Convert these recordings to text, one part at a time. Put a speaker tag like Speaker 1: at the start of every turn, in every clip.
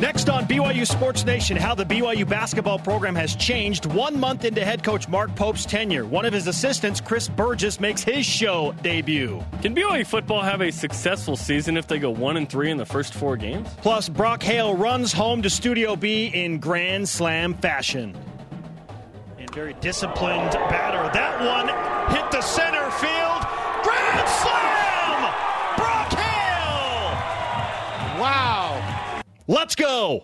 Speaker 1: Next on BYU Sports Nation, how the BYU basketball program has changed one month into head coach Mark Pope's tenure. One of his assistants, Chris Burgess, makes his show debut.
Speaker 2: Can BYU football have a successful season if they go one and three in the first four games?
Speaker 1: Plus, Brock Hale runs home to Studio B in Grand Slam fashion. And very disciplined batter. That one hit the center field. Grand Slam! Brock Hale!
Speaker 3: Wow.
Speaker 1: Let's go!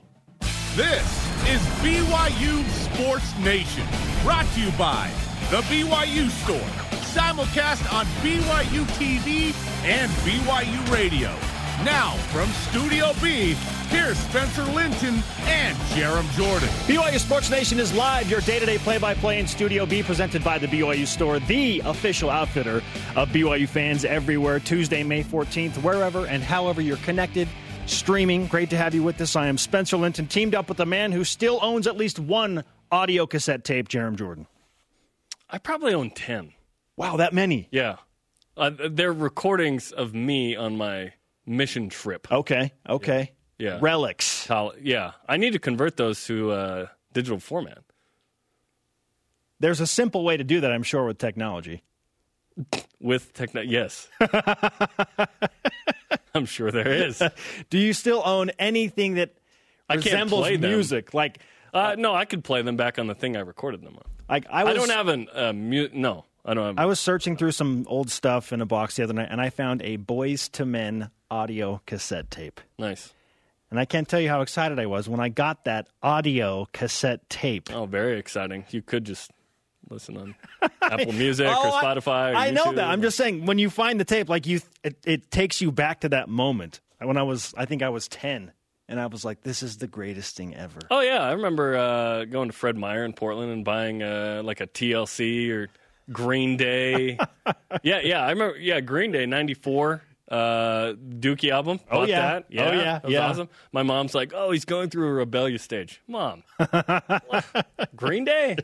Speaker 3: This is BYU Sports Nation, brought to you by The BYU Store, simulcast on BYU TV and BYU Radio. Now, from Studio B, here's Spencer Linton and Jarom Jordan.
Speaker 1: BYU Sports Nation is live, your day to day play by play in Studio B, presented by the BYU Store, the official outfitter of BYU fans everywhere. Tuesday, May 14th, wherever and however you're connected streaming. Great to have you with us. I am Spencer Linton, teamed up with a man who still owns at least one audio cassette tape, Jarom Jordan.
Speaker 2: I probably own 10.
Speaker 1: Wow, that many.
Speaker 2: Yeah. Uh, they're recordings of me on my mission trip.
Speaker 1: Okay, okay.
Speaker 2: Yeah.
Speaker 1: Relics.
Speaker 2: Yeah. I need to convert those to uh, digital format.
Speaker 1: There's a simple way to do that, I'm sure, with technology.
Speaker 2: With technology, yes. I'm sure there is.
Speaker 1: do you still own anything that
Speaker 2: I
Speaker 1: resembles music? Like,
Speaker 2: Uh, no, I could play them back on the thing I recorded them on.
Speaker 1: like I, was,
Speaker 2: I don't have an uh, mu- no. I don't have.
Speaker 1: I was searching through some old stuff in a box the other night, and I found a Boyz II Men audio cassette tape.
Speaker 2: nice.
Speaker 1: And I can't tell you how excited I was when I got that audio cassette tape.
Speaker 2: Oh, very exciting. You could just listen on Apple Music
Speaker 1: Oh,
Speaker 2: or Spotify. Or
Speaker 1: I, know that. I'm just saying when you find the tape, like you, it, it takes you back to that moment when I was. I think I was ten, and I was like, "This is the greatest thing ever."
Speaker 2: Oh yeah, I remember uh, going to Fred Meyer in Portland and buying uh, like a TLC or Green Day. yeah, yeah, I remember. Yeah, Green Day '94 uh, Dookie album.
Speaker 1: Oh,
Speaker 2: Bought
Speaker 1: yeah.
Speaker 2: that.
Speaker 1: Oh,
Speaker 2: yeah,
Speaker 1: yeah,
Speaker 2: that was
Speaker 1: yeah.
Speaker 2: awesome. My mom's like, "Oh, he's going through a rebellious stage." Mom, Green Day.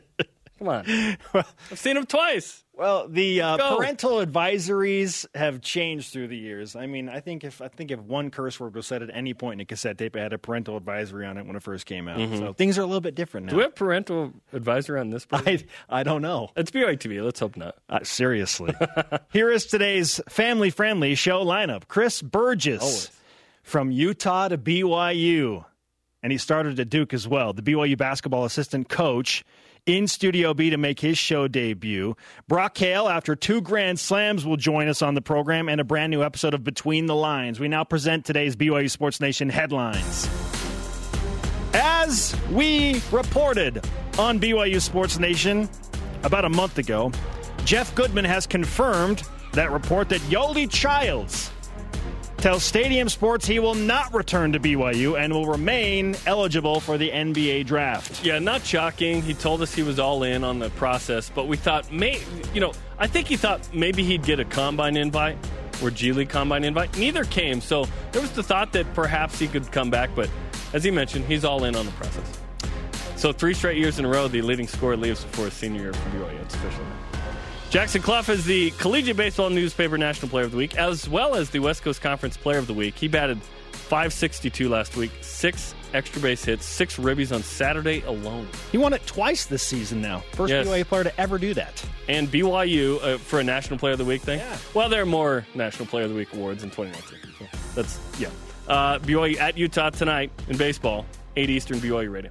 Speaker 2: Come on, I've seen him twice.
Speaker 1: Well, the uh, parental advisories have changed through the years. I mean, I think if I think if one curse word was said at any point in a cassette tape, it had a parental advisory on it when it first came out. So things are a little bit different now.
Speaker 2: Mm-hmm. Do we have parental advisory on this? program?
Speaker 1: I I don't know.
Speaker 2: It's BYU TV. Let's hope not.
Speaker 1: Uh, seriously. Here is today's family friendly show lineup Chris Burgess
Speaker 2: Always.
Speaker 1: from Utah to BYU. And he started at Duke as well. The BYU basketball assistant coach in Studio B to make his show debut. Brock Hale, after two Grand Slams, will join us on the program and a brand new episode of Between the Lines. We now present today's BYU Sports Nation headlines. As we reported on BYU Sports Nation about a month ago, Jeff Goodman has confirmed that report that Yoeli Childs tells Stadium Sports he will not return to BYU and will remain eligible for the NBA draft.
Speaker 2: Yeah, not shocking. He told us he was all in on the process, but we thought, may you know, I think he thought maybe he'd get a combine invite or G League combine invite. Neither came, so there was the thought that perhaps he could come back, but as he mentioned, he's all in on the process. So three straight years in a row, the leading scorer leaves before his senior year for BYU. It's official now. Jackson Cluff is the Collegiate Baseball Newspaper National Player of the Week, as well as the West Coast Conference Player of the Week. He batted 562 last week, six extra base hits, six ribbies on Saturday alone.
Speaker 1: He won it twice this season now. First
Speaker 2: Yes.
Speaker 1: BYU player to ever do that.
Speaker 2: And BYU uh, for a National Player of the Week thing.
Speaker 1: Yeah.
Speaker 2: Well, there are more National Player of the Week awards in 2019. So that's, yeah. Uh, BYU at Utah tonight in baseball, 8 Eastern BYU Radio.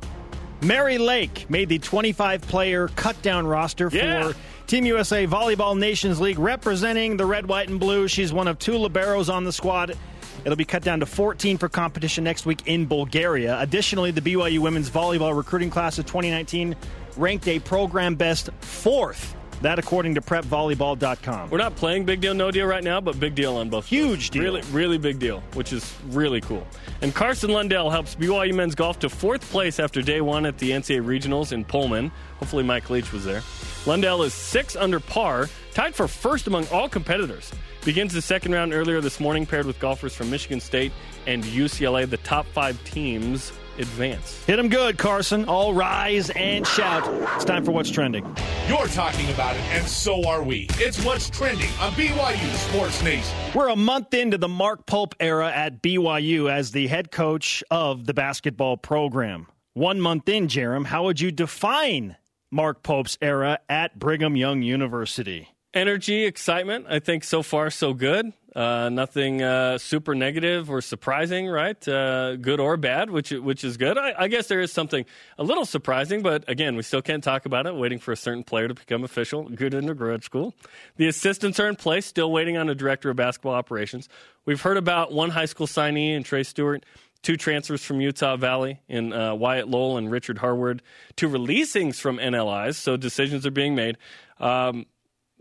Speaker 1: Mary Lake made the 25 player cut down roster
Speaker 2: Yeah.
Speaker 1: for Team USA Volleyball Nations League representing the red, white, and blue. She's one of two liberos on the squad. It'll be cut down to 14 for competition next week in Bulgaria. Additionally, the BYU women's volleyball recruiting class of 2019 ranked a program best fourth. That according to prepvolleyball.com.
Speaker 2: We're not playing Big Deal, No Deal right now, but big deal on both.
Speaker 1: Huge deal.
Speaker 2: Really, really big deal, which is really cool. And Carson Lundell helps BYU men's golf to fourth place after day one at the NCAA Regionals in Pullman. Hopefully, Mike Leach was there. Lundell is six under par, tied for first among all competitors. begins the second round earlier this morning, paired with golfers from Michigan State and UCLA. The top five teams advance.
Speaker 1: Hit them good, Carson. All rise and shout. It's time for What's Trending.
Speaker 3: You're talking about it, and so are we. It's what's trending on BYU Sports Nation.
Speaker 1: We're a month into the Mark Pope era at BYU as the head coach of the basketball program. One month in, Jarom, how would you define Mark Pope's era at Brigham Young University?
Speaker 2: Energy, excitement. I think so far so good. Uh, nothing uh, super negative or surprising, right? Uh, good or bad, which which is good. I, I, guess there is something a little surprising, but again, we still can't talk about it. Waiting for a certain player to become official. Good undergrad school. The assistants are in place, still waiting on a director of basketball operations. We've heard about one high school signee and Trey Stewart two transfers from Utah Valley in uh, Wyatt Lowell and Richard Harward, two releasings from NLIs, so decisions are being made. Um,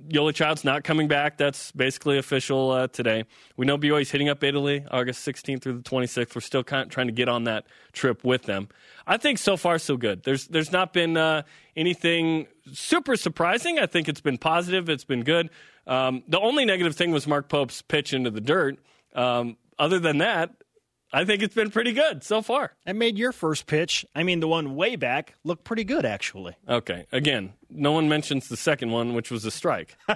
Speaker 2: Yoeli Child's not coming back. That's basically official uh, today. We know BYU's hitting up Italy August 16th through the 26th. We're still kind of trying to get on that trip with them. I think so far so good. There's there's not been uh, anything super surprising. I think it's been positive. It's been good. Um, the only negative thing was Mark Pope's pitch into the dirt. Um, other than that, I think it's been pretty good so far.
Speaker 1: I made your first pitch, I mean the one way back, look pretty good actually.
Speaker 2: Okay. Again, no one mentions the second one, which was a strike.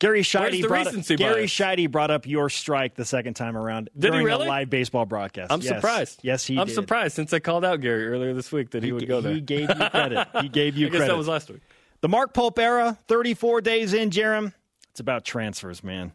Speaker 1: Gary Sheide brought, up, Gary brought up your strike the second time around
Speaker 2: did
Speaker 1: during
Speaker 2: really?
Speaker 1: a live baseball broadcast.
Speaker 2: I'm
Speaker 1: yes.
Speaker 2: surprised.
Speaker 1: Yes, he
Speaker 2: I'm
Speaker 1: did.
Speaker 2: surprised since I called out Gary earlier this week that he,
Speaker 1: he
Speaker 2: would go there.
Speaker 1: He gave you credit. He gave you
Speaker 2: I guess
Speaker 1: credit.
Speaker 2: that was last week.
Speaker 1: The Mark Pope era, 34 days in, Jarom. It's about transfers, man.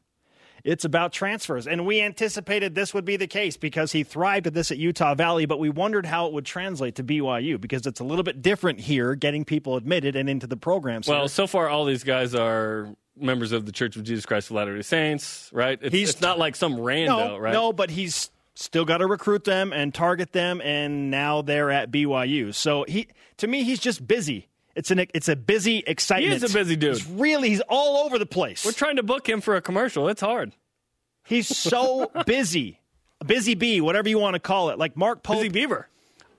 Speaker 1: It's about transfers. And we anticipated this would be the case because he thrived at this at Utah Valley, but we wondered how it would translate to BYU because it's a little bit different here, getting people admitted and into the program.
Speaker 2: Well, so far, all these guys are members of the Church of Jesus Christ of Latter day Saints, right? It's, he's, it's not like some rando,
Speaker 1: no,
Speaker 2: right?
Speaker 1: No, but he's still got to recruit them and target them, and now they're at BYU. So he, to me, he's just busy. It's an it's a busy excitement.
Speaker 2: He is a busy dude.
Speaker 1: He's really he's all over the place.
Speaker 2: We're trying to book him for a commercial. It's hard.
Speaker 1: He's so busy. Busy bee, whatever you want to call it. Like Mark Pope.
Speaker 2: Busy Beaver.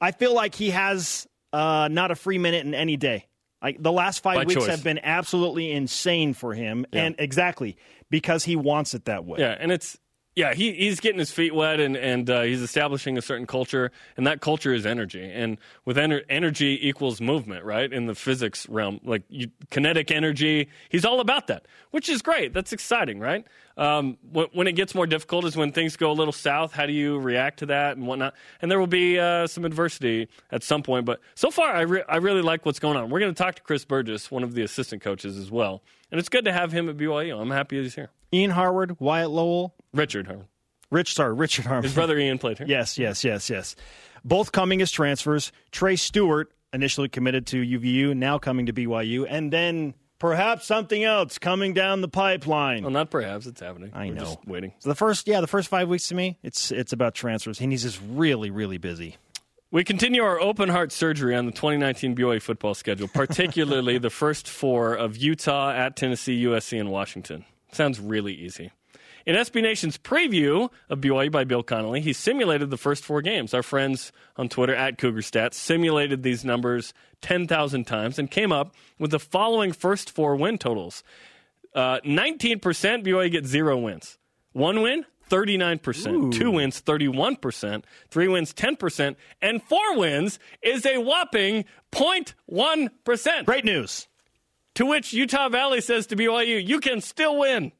Speaker 1: I feel like he has uh, not a free minute in any day. Like the last five
Speaker 2: By
Speaker 1: weeks
Speaker 2: choice.
Speaker 1: have been absolutely insane for him,
Speaker 2: Yeah.
Speaker 1: and exactly because he wants it that way.
Speaker 2: Yeah, and it's yeah, he, he's getting his feet wet and and uh, he's establishing a certain culture, and that culture is energy, and with ener- energy equals movement, right? In the physics realm, like you, kinetic energy, he's all about that, which is great. That's exciting, right? Um, when, when it gets more difficult is when things go a little south. How do you react to that and whatnot? And there will be uh, some adversity at some point, but so far I re- I really like what's going on. We're going to talk to Chris Burgess, one of the assistant coaches as well, and it's good to have him at BYU. I'm happy he's here.
Speaker 1: Ian Harward, Wyatt Lowell,
Speaker 2: Richard Harmon.
Speaker 1: Rich, sorry, Richard Harmon.
Speaker 2: His brother Ian played here.
Speaker 1: Yes, yes, yes, yes. Both coming as transfers. Trey Stewart initially committed to UVU, now coming to BYU, and then perhaps something else coming down the pipeline.
Speaker 2: Well, not perhaps. It's happening.
Speaker 1: I
Speaker 2: We're
Speaker 1: know.
Speaker 2: just waiting.
Speaker 1: So the first, yeah, the first five weeks to me, it's it's about transfers, and he's just really, really busy.
Speaker 2: We continue our open heart surgery on the 2019 BYU football schedule, particularly the first four of Utah, at Tennessee, USC, and Washington. Sounds really easy. In SB Nation's preview of BYU by Bill Connolly, he simulated the first four games. Our friends on Twitter at Cougar Stats simulated these numbers 10,000 times and came up with the following first four win totals. Uh, 19% BYU gets zero wins. One win, 39%. Two wins, 31%. Three wins, 10%. And four wins is a whopping 0.1%.
Speaker 1: Great news.
Speaker 2: To which Utah Valley says to BYU, you can still win.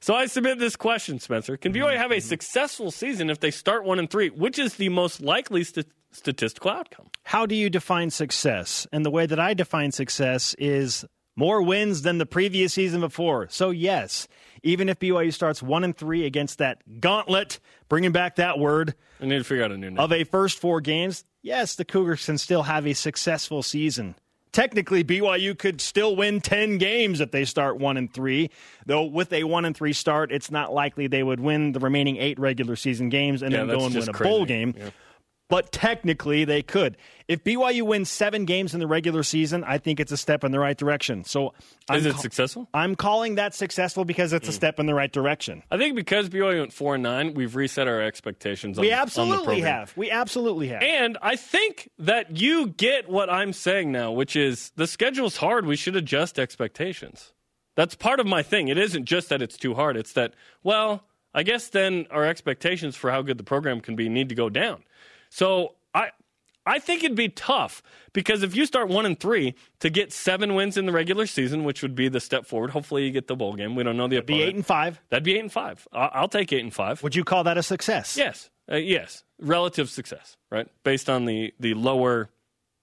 Speaker 2: So I submit this question, Spencer. Can BYU have a mm-hmm. successful season if they start one and three? Which is the most likely st- statistical outcome?
Speaker 1: How do you define success? And the way that I define success is more wins than the previous season before. So yes, even if BYU starts one and three against that gauntlet, bringing back that word
Speaker 2: I need to figure out a new name.
Speaker 1: of a first four games, yes, the Cougars can still have a successful season. Technically, BYU could still win 10 games if they start 1 and 3. Though with a 1 and 3 start, it's not likely they would win the remaining 8 regular season games and
Speaker 2: Yeah,
Speaker 1: then go and win a bowl game.
Speaker 2: Yeah.
Speaker 1: But technically, they could. If BYU wins 7 games in the regular season, I think it's a step in the right direction. So I'm
Speaker 2: is it
Speaker 1: ca-
Speaker 2: successful?
Speaker 1: I'm calling that successful because
Speaker 2: Hmm.
Speaker 1: it's a step in the right direction.
Speaker 2: I think because BYU went four and nine, we've reset our expectations. On,
Speaker 1: We absolutely have. We absolutely have.
Speaker 2: And I think that you get what I'm saying now, which is the schedule's hard. We should adjust expectations. That's part of my thing. It isn't just that it's too hard. It's that, well, I guess then our expectations for how good the program can be need to go down. So I I think it'd be tough because if you start one and three to get seven wins in the regular season, which would be the step forward. Hopefully, you get the bowl game. We don't know the
Speaker 1: Be
Speaker 2: opponent.
Speaker 1: eight and five.
Speaker 2: That'd be eight and five. I'll take eight and five.
Speaker 1: Would you call that a success?
Speaker 2: Yes, uh, yes, relative success, right? Based on the the lower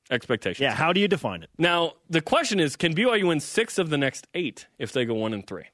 Speaker 2: expectations.
Speaker 1: Yeah. How do you define it?
Speaker 2: Now the question is, can BYU win six of the next eight if they go one and three?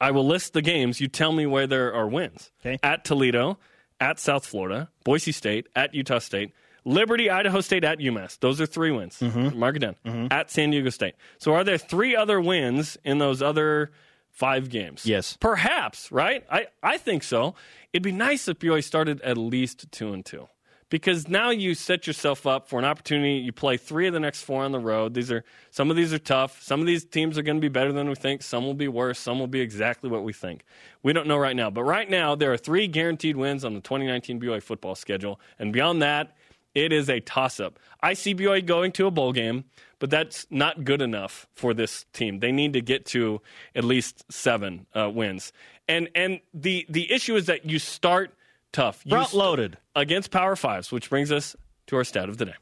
Speaker 2: I will list the games. You tell me where there are wins.
Speaker 1: Okay.
Speaker 2: At Toledo, at South Florida, Boise State, at Utah State, Liberty, Idaho State, at UMass. Those are three wins.
Speaker 1: Mm-hmm.
Speaker 2: Mark it down. At San Diego State. So are there three other wins in those other five games?
Speaker 1: Yes.
Speaker 2: Perhaps, right? I, I think so. It'd be nice if BYU started at least two and two. Because now you set yourself up for an opportunity. You play three of the next four on the road. These are some of these are tough. Some of these teams are going to be better than we think. Some will be worse. Some will be exactly what we think. We don't know right now. But right now, there are three guaranteed wins on the 2019 BYU football schedule. And beyond that, it is a toss up. I see BYU going to a bowl game, but that's not good enough for this team. They need to get to at least seven uh, wins. And and the the issue is that you start tough. You
Speaker 1: Front
Speaker 2: st-
Speaker 1: loaded.
Speaker 2: against Power Fives, which brings us to our stat of the day.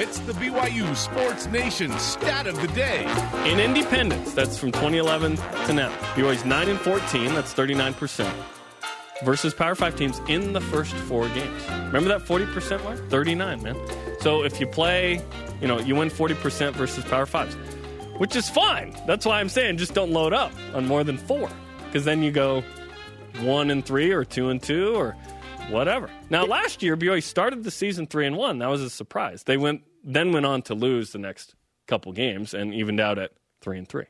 Speaker 3: It's the BYU Sports Nation stat of the day.
Speaker 2: In Independence, that's from 2011 to now. BYU's 9 and 14, that's 39%, versus Power 5 teams in the first four games. Remember that 40% mark? 39, man. So if you play, you know, you win 40% versus Power 5s, which is fine. That's why I'm saying just don't load up on more than four, because then you go one and three or two and two or whatever. Now, last year, BYU started the season three and one. That was a surprise. They went then went on to lose the next couple games and evened out at three and three.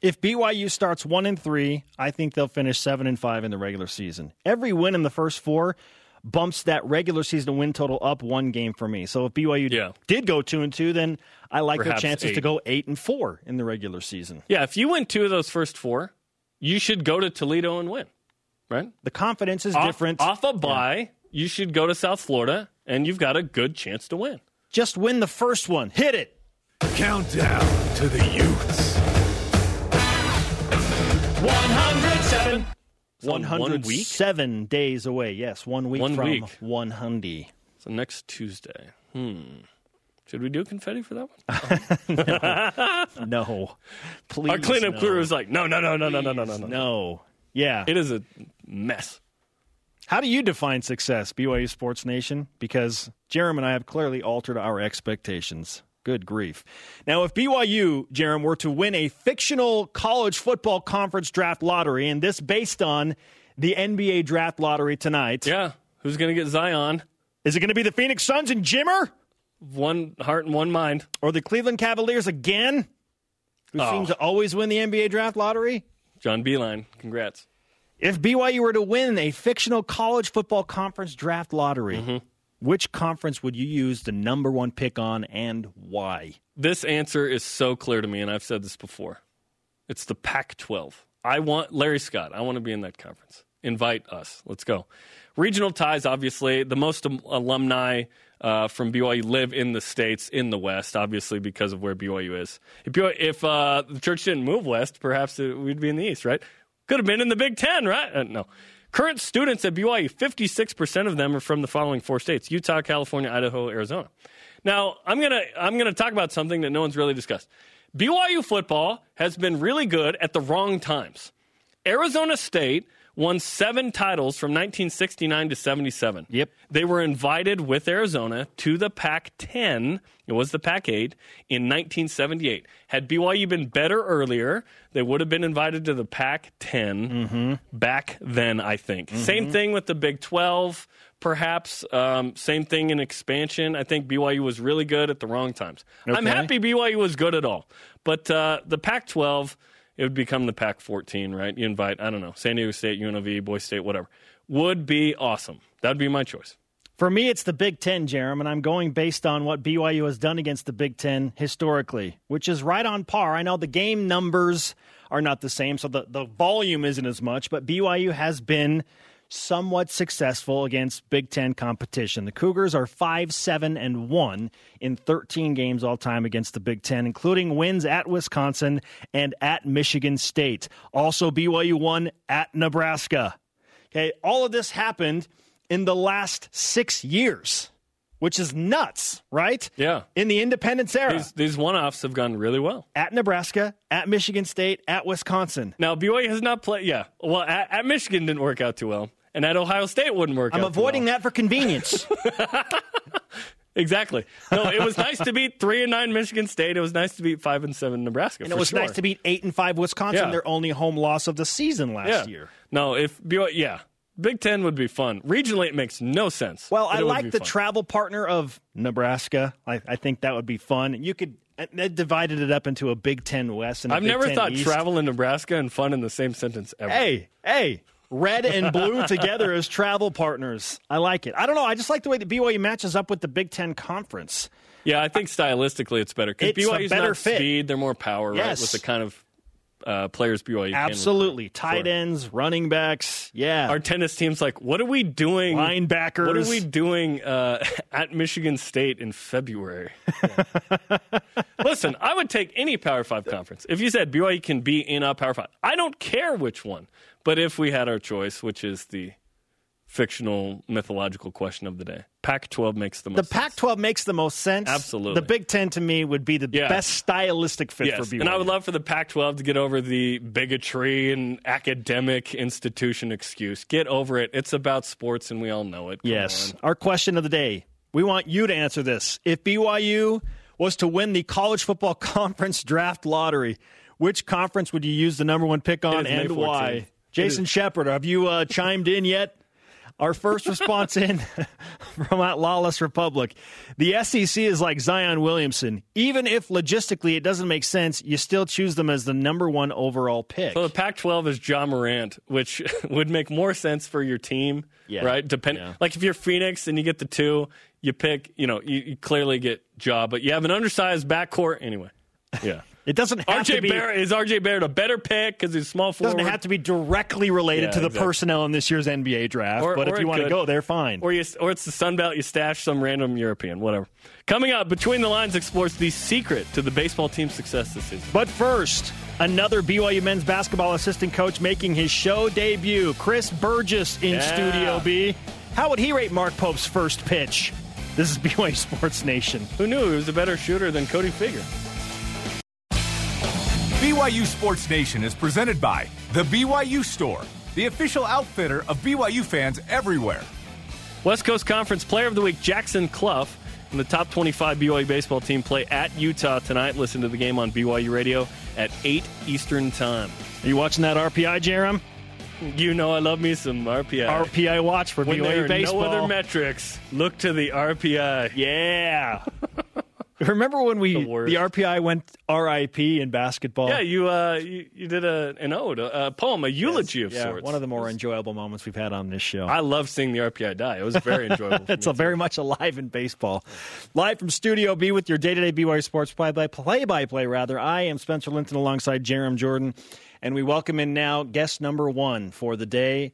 Speaker 1: If BYU starts one and three, I think they'll finish seven and five in the regular season. Every win in the first four bumps that regular season win total up one game for me. So if BYU
Speaker 2: Yeah.
Speaker 1: did go two and two, then I like
Speaker 2: Perhaps
Speaker 1: their chances
Speaker 2: eight.
Speaker 1: to go eight and four in the regular season.
Speaker 2: Yeah, if you win two of those first four, you should go to Toledo and win, right?
Speaker 1: The confidence is
Speaker 2: Off-
Speaker 1: different.
Speaker 2: Off a bye, you should go to South Florida, and you've got a good chance to win.
Speaker 1: Just win the first one. Hit it.
Speaker 3: Countdown to the Utes.
Speaker 2: 107.
Speaker 1: One hundred
Speaker 2: week?
Speaker 1: seven days away. Yes, one week
Speaker 2: One
Speaker 1: from
Speaker 2: week.
Speaker 1: one hundred.
Speaker 2: So next Tuesday. Hmm. Should we do confetti for that one?
Speaker 1: No, please.
Speaker 2: Our cleanup
Speaker 1: no.
Speaker 2: crew is like, no, no, no, no, no, no, no, no, no.
Speaker 1: no. Yeah.
Speaker 2: It is a mess.
Speaker 1: How do you define success, BYU Sports Nation? Because Jerem and I have clearly altered our expectations. Good grief. Now, if BYU, Jerem, were to win a fictional college football conference draft lottery, and this based on the NBA draft lottery tonight,
Speaker 2: Yeah. Who's going to get Zion?
Speaker 1: is it going to be the Phoenix Suns and Jimmer?
Speaker 2: One heart and one mind.
Speaker 1: Or the Cleveland Cavaliers again? Who
Speaker 2: Oh.
Speaker 1: seem to always win the NBA draft lottery?
Speaker 2: John Beeline. Congrats.
Speaker 1: If BYU were to win a fictional college football conference draft lottery,
Speaker 2: Mm-hmm.
Speaker 1: which conference would you use the number one pick on and why?
Speaker 2: This answer is so clear to me, and I've said this before. It's the Pac 12. I want Larry Scott. I want to be in that conference. Invite us. Let's go. Regional ties, obviously. The most um, alumni uh, from BYU live in the States, in the West, obviously, because of where BYU is. If, BYU, if uh, the church didn't move west, perhaps it, we'd be in the East, right? Could have been in the Big Ten, right? Uh, no. Current students at BYU, 56% of them are from the following four states Utah, California, Idaho, Arizona. Now, I'm going to I'm going to talk about something that no one's really discussed. BYU football has been really good at the wrong times. Arizona State won seven titles from 1969 to 77.
Speaker 1: Yep.
Speaker 2: They were invited with Arizona to the Pac 10. It was the Pac 8 in 1978. Had BYU been better earlier, they would have been invited to the Pac 10 back then, I think. Same thing with the Big 12, perhaps. Um, same thing in expansion. I think BYU was really good at the wrong times. I'm happy BYU was good at all. But uh, the Pac 12, it would become the Pac 14, right? You invite, I don't know, San Diego State, UNLV, Boise State, whatever. Would be awesome. That'd be my choice.
Speaker 1: For me, it's the Big Ten, Jerem, and I'm going based on what BYU has done against the Big Ten historically, which is right on par. I know the game numbers are not the same, so the, the volume isn't as much, but BYU has been somewhat successful against Big Ten competition. The Cougars are 5 7 and 1 in 13 games all time against the Big Ten, including wins at Wisconsin and at Michigan State. Also, BYU won at Nebraska. Okay, all of this happened in the last six years, which is nuts, right?
Speaker 2: Yeah.
Speaker 1: In the independence era.
Speaker 2: These, these one offs have gone really well.
Speaker 1: At Nebraska, at Michigan State, at Wisconsin.
Speaker 2: Now, BYU has not played, yeah. Well, at, at Michigan didn't work out too well. And at Ohio State wouldn't work
Speaker 1: I'm avoiding
Speaker 2: well.
Speaker 1: that for convenience.
Speaker 2: Exactly. No, it was nice to beat three and nine Michigan State. It was nice to beat five and seven Nebraska.
Speaker 1: and it was
Speaker 2: sure.
Speaker 1: nice to beat eight and five Wisconsin,
Speaker 2: Yeah.
Speaker 1: their only home loss of the season last
Speaker 2: yeah.
Speaker 1: year.
Speaker 2: No, if yeah, Big Ten would be fun. Regionally, it makes no sense.
Speaker 1: Well, I like the
Speaker 2: fun.
Speaker 1: travel partner of Nebraska. I, I think that would be fun. You could and they divided it up into a Big Ten West and a
Speaker 2: I've
Speaker 1: Big
Speaker 2: never
Speaker 1: Ten
Speaker 2: thought
Speaker 1: East.
Speaker 2: travel in Nebraska and fun in the same sentence ever.
Speaker 1: Hey, hey, red and blue together as travel partners. I like it. I don't know. I just like the way that BYU matches up with the Big Ten conference.
Speaker 2: Yeah, I think stylistically it's better because BYU's
Speaker 1: better
Speaker 2: not
Speaker 1: fit.
Speaker 2: speed; they're more power,
Speaker 1: Yes.
Speaker 2: right? With the kind of uh, players BYU can
Speaker 1: Absolutely, tight
Speaker 2: Sure.
Speaker 1: ends, running backs. Yeah,
Speaker 2: Our tennis team's like, what are we doing?
Speaker 1: linebackers.
Speaker 2: What are we doing uh, at Michigan State in February? Listen, I would take any Power Five conference. If you said BYU can be in a Power Five, I don't care which one. But if we had our choice, which is the fictional mythological question of the day, Pac-12 makes the
Speaker 1: The
Speaker 2: most. sense.
Speaker 1: Pac-12 makes the most sense.
Speaker 2: Absolutely.
Speaker 1: The Big Ten to me would be the
Speaker 2: Yeah.
Speaker 1: best stylistic fit
Speaker 2: Yes,
Speaker 1: for BYU.
Speaker 2: and I would love for the Pac-12 to get over the bigotry and academic institution excuse. Get over it. It's about sports, and we all know it. Come
Speaker 1: Yes.
Speaker 2: on.
Speaker 1: Our question of the day. We want you to answer this. If BYU was to win the college football conference draft lottery, which conference would you use the number one pick on
Speaker 2: It is May
Speaker 1: and why? Jason Shepard, have you uh, chimed in yet? Our first response in from that lawless republic. The SEC is like Zion Williamson. Even if logistically it doesn't make sense, you still choose them as the number one overall pick.
Speaker 2: So the Pac-12 is Ja Morant, which would make more sense for your team,
Speaker 1: Yeah.
Speaker 2: right? Depend
Speaker 1: Yeah.
Speaker 2: like if you're Phoenix and you get the two, you pick. You know, you, you clearly get Ja, but you have an undersized backcourt anyway. Yeah.
Speaker 1: It doesn't have to
Speaker 2: RJ
Speaker 1: be
Speaker 2: Barrett is RJ Barrett a better pick because he's small forward?
Speaker 1: doesn't have to be directly related
Speaker 2: Yeah,
Speaker 1: to the
Speaker 2: exactly.
Speaker 1: personnel in this year's NBA draft.
Speaker 2: Or-
Speaker 1: but
Speaker 2: or
Speaker 1: if you want to go there, fine.
Speaker 2: or you, or it's the Sun Belt. You stash some random European, whatever. Coming up, Between the Lines explores the secret to the baseball team's success this season.
Speaker 1: But first, another BYU men's basketball assistant coach making his show debut, Chris Burgess in
Speaker 2: Yeah.
Speaker 1: Studio B. How would he rate Mark Pope's first pitch? This is BYU Sports Nation.
Speaker 2: Who knew he was a better shooter than Cody Fieger?
Speaker 3: BYU Sports Nation is presented by The BYU Store, the official outfitter of BYU fans everywhere.
Speaker 2: West Coast Conference Player of the Week, Jackson Cluff, and the top 25 BYU baseball team play at Utah tonight. Listen to the game on BYU Radio at 8 Eastern Time.
Speaker 1: Are you watching that RPI, Jerem?
Speaker 2: You know I love me some RPI.
Speaker 1: RPI watch for
Speaker 2: when there
Speaker 1: BYU
Speaker 2: are
Speaker 1: baseball.
Speaker 2: no other metrics, look to the RPI.
Speaker 1: yeah. Remember when we
Speaker 2: The
Speaker 1: the. RPI went RIP in basketball?
Speaker 2: Yeah, you uh, you, you did a, an ode, a, a poem, a eulogy of
Speaker 1: yeah,
Speaker 2: sorts.
Speaker 1: one of the more enjoyable moments we've had on this show.
Speaker 2: I love seeing the RPI die. It was very enjoyable. for
Speaker 1: It's
Speaker 2: me,
Speaker 1: a very much alive in baseball. Live from Studio B with your day-to-day BYU Sports play-by play-by-play. Rather, I am Spencer Linton alongside Jerem Jordan, and we welcome in now guest number one for the day,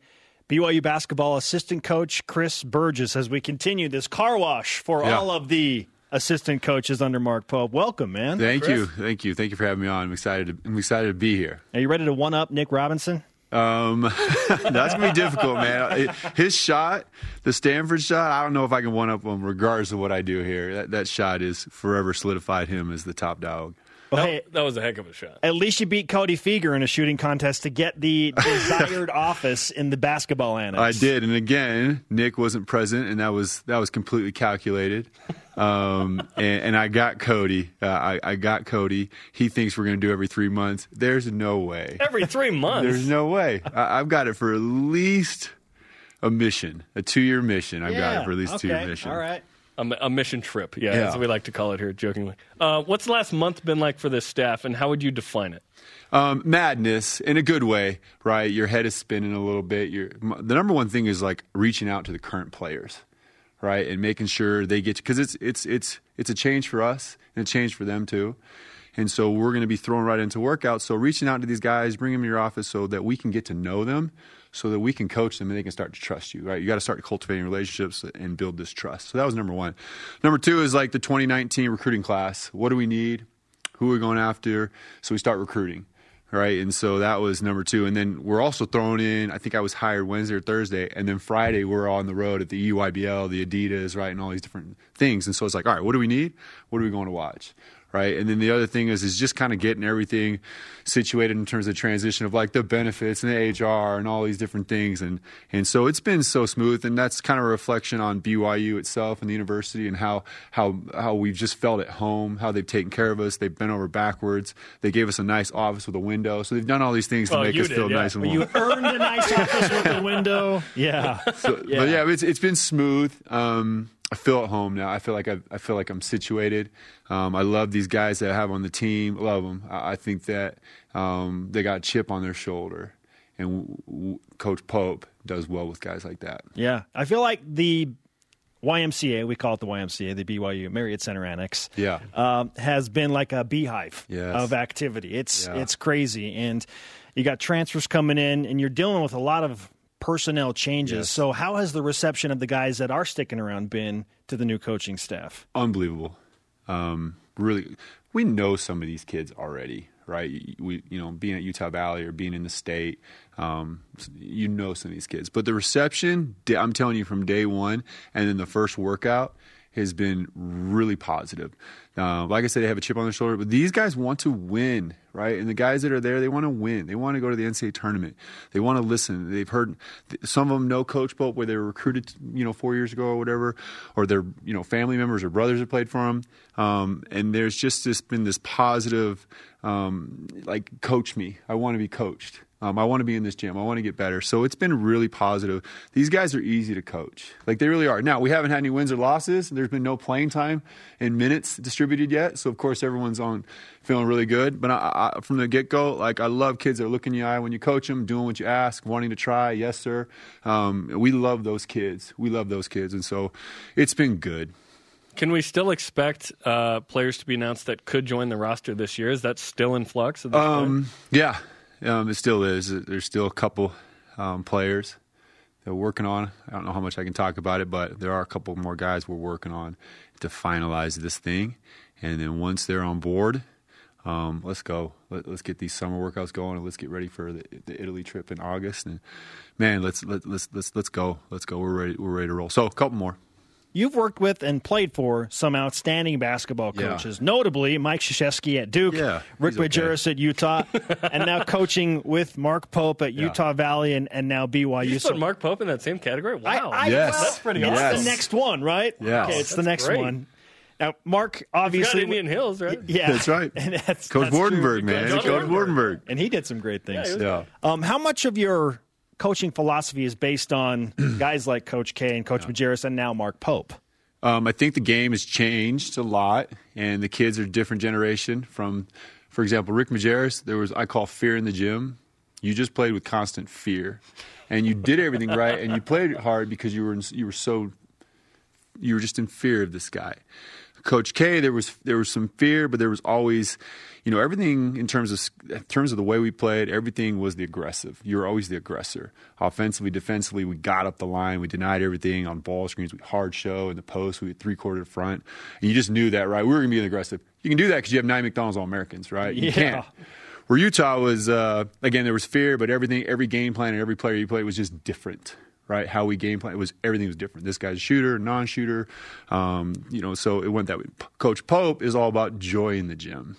Speaker 1: BYU basketball assistant coach Chris Burgess. As we continue this car wash for
Speaker 4: Yeah.
Speaker 1: all of the assistant coaches under Mark Pope. Welcome, man.
Speaker 4: Thank you, thank you, thank you for having me on. I'm excited. To, I'm excited to be here.
Speaker 1: Are you ready to one up Nick Robinson?
Speaker 4: Um, that's gonna be difficult, man. His shot, the Stanford shot, I don't know if I can one up him, regardless of what I do here. That that shot is forever solidified him as the top dog.
Speaker 1: Well,
Speaker 2: That,
Speaker 1: hey,
Speaker 2: that was a heck of a shot.
Speaker 1: at least you beat Cody Fieger in a shooting contest to get the desired office in the basketball annex.
Speaker 4: I did, and again, Nick wasn't present, and that was that was completely calculated. Um, and, and I got Cody. Uh, I, I got Cody. He thinks we're going to do every three months. There's no way.
Speaker 2: Every three months.
Speaker 4: There's no way. I, I've got it for at least a mission, a two year mission. I've got it for at least two
Speaker 1: okay.
Speaker 4: year mission.
Speaker 1: All right.
Speaker 2: A, a mission trip. Yeah,
Speaker 4: Yeah.
Speaker 2: that's what we like to call it here, jokingly. Uh, what's the last month been like for this staff, and how would you define it?
Speaker 4: Um, madness in a good way, right? Your head is spinning a little bit. You're, the number one thing is like reaching out to the current players, right, and making sure they get because it's it's it's it's a change for us and a change for them too. And so we're going to be thrown right into workouts. So reaching out to these guys, bring them to your office so that we can get to know them. so that we can coach them and they can start to trust you, right? You got to start cultivating relationships and build this trust. So that was number one. Number two is like the 2019 recruiting class. What do we need? Who are we going after? So we start recruiting right? And so that was number two. And then we're also thrown in, I think I was hired Wednesday or Thursday, and then Friday we're on the road at the EYBL, the Adidas, right, and all these different things. And so it's like, all right, what do we need? What are we going to watch? Right? And then the other thing is is just kind of getting everything situated in terms of transition of like the benefits and the HR and all these different things, and and so it's been so smooth, and that's kind of a reflection on BYU itself and the university and how how how we've just felt at home, how they've taken care of us, they've bent over backwards, they gave us a nice office with a window, so they've done all these things to make us
Speaker 2: did,
Speaker 4: feel
Speaker 2: yeah.
Speaker 4: nice and
Speaker 1: Well,
Speaker 4: warm.
Speaker 1: you earned a nice office with a window. Yeah.
Speaker 4: So,
Speaker 1: Yeah.
Speaker 4: But yeah, it's it's been smooth. Um, I feel at home now. I feel like I, I feel like I'm situated. Um, I love these guys that I have on the team. Love them. I, I think that um, they got chip on their shoulder, and w- w- Coach Pope does well with guys like that.
Speaker 1: Yeah. I feel like the YMCA, we call it the YMCA, the BYU Marriott Center Annex,
Speaker 4: Yeah.
Speaker 1: um, has been like a beehive
Speaker 4: Yes.
Speaker 1: of activity. It's
Speaker 4: Yeah.
Speaker 1: it's crazy, and you got transfers coming in, and you're dealing with a lot of personnel changes.
Speaker 4: Yes.
Speaker 1: So, how has the reception of the guys that are sticking around been to the new coaching staff?
Speaker 4: unbelievable. Um, really, we know some of these kids already, right? We, you know, being at Utah Valley or being in the state, um, you know some of these kids. But the reception, I'm telling you, from day one, and then the first workout has been really positive. Uh, like I said, they have a chip on their shoulder, but these guys want to win, right? And the guys that are there, they want to win. They want to go to the NCAA tournament. They want to listen. They've heard some of them know Coach Pope, where they were recruited, you know, four years ago or whatever, or their you know family members or brothers have played for them. Um, and there's just this been this positive, um, like coach me. I want to be coached. Um, I want to be in this gym. I want to get better. So it's been really positive. These guys are easy to coach. Like they really are. Now, we haven't had any wins or losses. There's been no playing time and minutes distributed yet. So, of course, everyone's on feeling really good. But I, I, from the get go, like I love kids that look in the eye when you coach them, doing what you ask, wanting to try. Yes, sir. Um, we love those kids. We love those kids. And so it's been good.
Speaker 2: Can we still expect uh, players to be announced that could join the roster this year? Is that still in flux? At this point?
Speaker 4: Um, yeah, um, it still is. There's still a couple um, players that we're working on. I don't know how much I can talk about it, but there are a couple more guys we're working on to finalize this thing. And then once they're on board, um, let's go. Let, us get these summer workouts going, and let's get ready for the, the Italy trip in August. And man, let's let, let's let's let's go. Let's go. We're ready. We're ready to roll. So a couple more.
Speaker 1: You've worked with and played for some outstanding basketball
Speaker 4: Yeah.
Speaker 1: coaches, notably Mike Krzyzewski at Duke,
Speaker 4: Yeah,
Speaker 1: Rick
Speaker 4: he's okay.
Speaker 1: Majerus at Utah, and now coaching with Mark Pope at Utah Valley and, and now BYU.
Speaker 2: you
Speaker 1: So
Speaker 2: put Mark Pope in that same category? Wow.
Speaker 1: I,
Speaker 4: Yes.
Speaker 1: well,
Speaker 2: That's pretty
Speaker 1: it's
Speaker 2: awesome.
Speaker 1: the next one, right?
Speaker 4: Yes.
Speaker 1: Okay, it's the next
Speaker 2: great.
Speaker 1: one. Now, Mark
Speaker 2: You got
Speaker 1: obviously.
Speaker 2: Indian Hills, right?
Speaker 1: Yeah,
Speaker 4: That's right.
Speaker 1: And that's,
Speaker 4: Coach
Speaker 1: that's.
Speaker 4: Wardenberg, man.
Speaker 2: Coach
Speaker 4: Coach
Speaker 2: Wardenberg.
Speaker 4: Wardenberg.
Speaker 1: And he did some great things.
Speaker 2: he was
Speaker 4: Yeah.
Speaker 1: Um, how much of your coaching philosophy is based on guys like Coach K and Coach Majerus and now Mark Pope?
Speaker 4: Um, I think the game has changed a lot, and the kids are a different generation. From, for example, Rick Majerus, there was I call fear in the gym. You just played with constant fear, and you did everything right, and you played hard because you were in, you were so you were just in fear of this guy. Coach K, there was there was some fear, but there was always, you know, everything in terms of in terms of the way we played. Everything was the aggressive. You were always the aggressor. Offensively, defensively, we got up the line. We denied everything on ball screens. We hard show in the post. We had three quarter front, and you just knew that, right? We were going to be aggressive. You can do that because you have nine McDonald's All Americans, right? You
Speaker 1: Yeah.
Speaker 4: can't. Where Utah was, uh, again, there was fear, but everything, every game plan and every player you played was just different, right? How we game plan it was everything was different. This guy's a shooter, non-shooter, um, you know. So it went that way. P- Coach Pope is all about joy in the gym,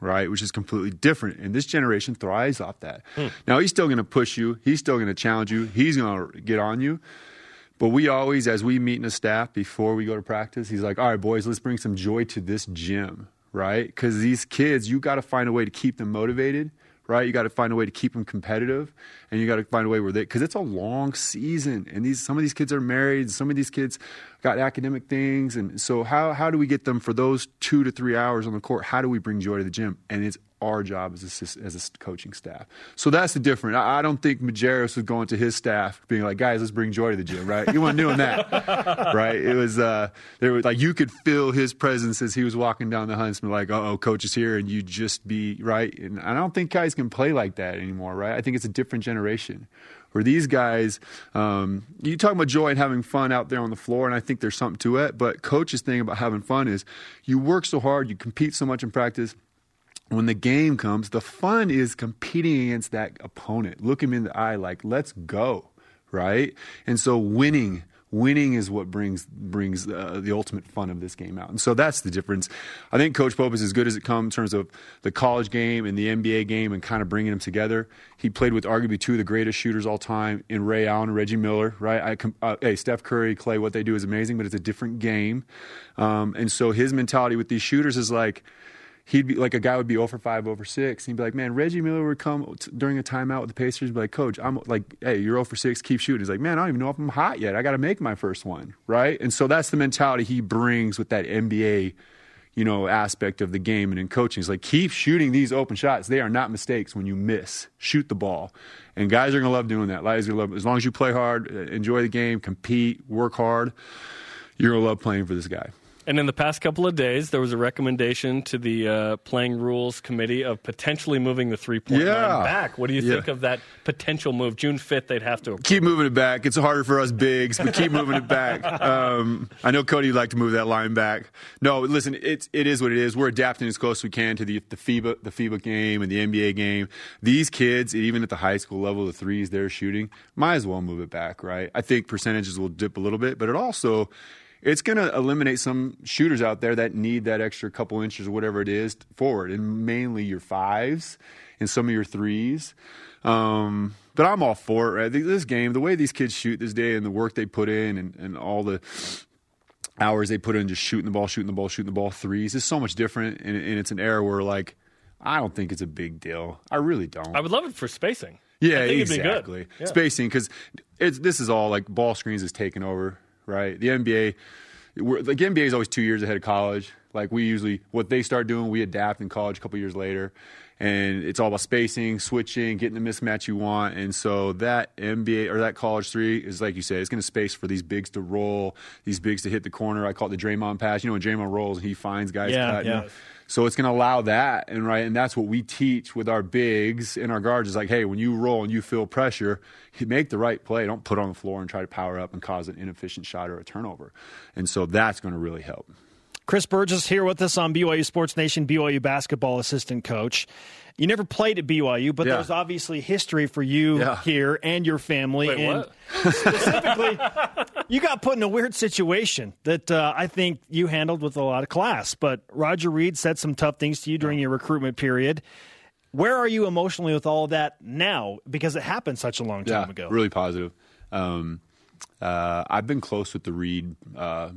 Speaker 4: right? Which is completely different, and this generation thrives off that. Hmm. Now he's still going to push you. He's still going to challenge you. He's going to get on you. But we always, as we meet in a staff before we go to practice, he's like, all right, boys, let's bring some joy to this gym, right? Because these kids, you got to find a way to keep them motivated, right? You got to find a way to keep them competitive, and you got to find a way where they, because it's a long season, and these some of these kids are married, some of these kids got academic things, and so how how do we get them for those two to three hours on the court? How do we bring joy to the gym? And it's our job as a, as a coaching staff. So that's the difference. I, I don't think Majerus was going to his staff being like, guys, let's bring joy to the gym, right? You weren't doing that, right? It was, uh, there was like, you could feel his presence as he was walking down the Huntsman, like, oh, coach is here, and you just be, right? And I don't think guys can play like that anymore, right? I think it's a different generation. Where these guys, um, you talk about joy and having fun out there on the floor, and I think there's something to it. But coach's thing about having fun is you work so hard, you compete so much in practice when the game comes, the fun is competing against that opponent. Look him in the eye like, let's go, right? And so winning, winning is what brings brings uh, the ultimate fun of this game out. And so that's the difference. I think Coach Pope is as good as it comes in terms of the college game and the NBA game and kind of bringing them together. He played with arguably two of the greatest shooters all time in Ray Allen and Reggie Miller, right? I, uh, hey, Steph Curry, Clay, what they do is amazing, but it's a different game. Um, and so his mentality with these shooters is like, he'd be like a guy would be over five, over six. And he'd be like, man, Reggie Miller would come t- during a timeout with the Pacers, and be like, Coach, I'm like, hey, you're over six, keep shooting. He's like, man, I don't even know if I'm hot yet. I got to make my first one, right? And so that's the mentality he brings with that NBA, you know, aspect of the game and in coaching. He's like, keep shooting these open shots. They are not mistakes when you miss. Shoot the ball. And guys are gonna love doing that. Guys are gonna love as long as you play hard, uh, enjoy the game, compete, work hard. You're gonna love playing for this guy.
Speaker 2: And in the past couple of days, there was a recommendation to the uh, playing rules committee of potentially moving the three point
Speaker 4: Yeah.
Speaker 2: line back. What do you
Speaker 4: Yeah.
Speaker 2: think of that potential move? June fifth, they'd have to.
Speaker 4: keep moving it back. It's harder for us bigs, but keep moving it back. Um, I know Cody would like to move that line back. No, listen, it's it is what it is. We're adapting as close as we can to the the FIBA the FIBA game and the NBA game. These kids, even at the high school level, the threes they're shooting, might as well move it back, right? I think percentages will dip a little bit, but it also it's going to eliminate some shooters out there that need that extra couple inches or whatever it is forward, and mainly your fives and some of your threes. Um, but I'm all for it. Right? This game, the way these kids shoot this day, and the work they put in, and, and all the hours they put in just shooting the ball, shooting the ball, shooting the ball threes is so much different. And, and it's an era where like I don't think it's a big deal. I really don't.
Speaker 2: I would love it for spacing.
Speaker 4: Yeah, exactly.
Speaker 2: Be. Yeah.
Speaker 4: Spacing because it's this is all like ball screens is taking over, right? The NBA, like NBA is always two years ahead of college. Like we usually what they start doing, we adapt in college a couple years later, and it's all about spacing, switching, getting the mismatch you want. And so that NBA or that college three is like you said, it's going to space for these bigs to roll, these bigs to hit the corner. I call it the Draymond pass. You know when Draymond rolls and he finds guys
Speaker 1: Yeah,
Speaker 4: cutting.
Speaker 1: yeah.
Speaker 4: So it's going to allow that, and right, and that's what we teach with our bigs and our guards. Is like, hey, when you roll and you feel pressure, make the right play. Don't put on the floor and try to power up and cause an inefficient shot or a turnover. And so that's going to really help.
Speaker 1: Chris Burgess here with us on BYU Sports Nation, BYU basketball assistant coach. You never played at BYU, but
Speaker 4: Yeah.
Speaker 1: there's obviously history for you
Speaker 4: Yeah.
Speaker 1: here and your family.
Speaker 2: Wait,
Speaker 1: and
Speaker 2: what?
Speaker 1: specifically, you got put in a weird situation that uh, I think you handled with a lot of class. But Roger Reid said some tough things to you during your recruitment period. Where are you emotionally with all of that now? Because it happened such a long time ago.
Speaker 4: Really positive. Um, uh, I've been close with the Reid, uh,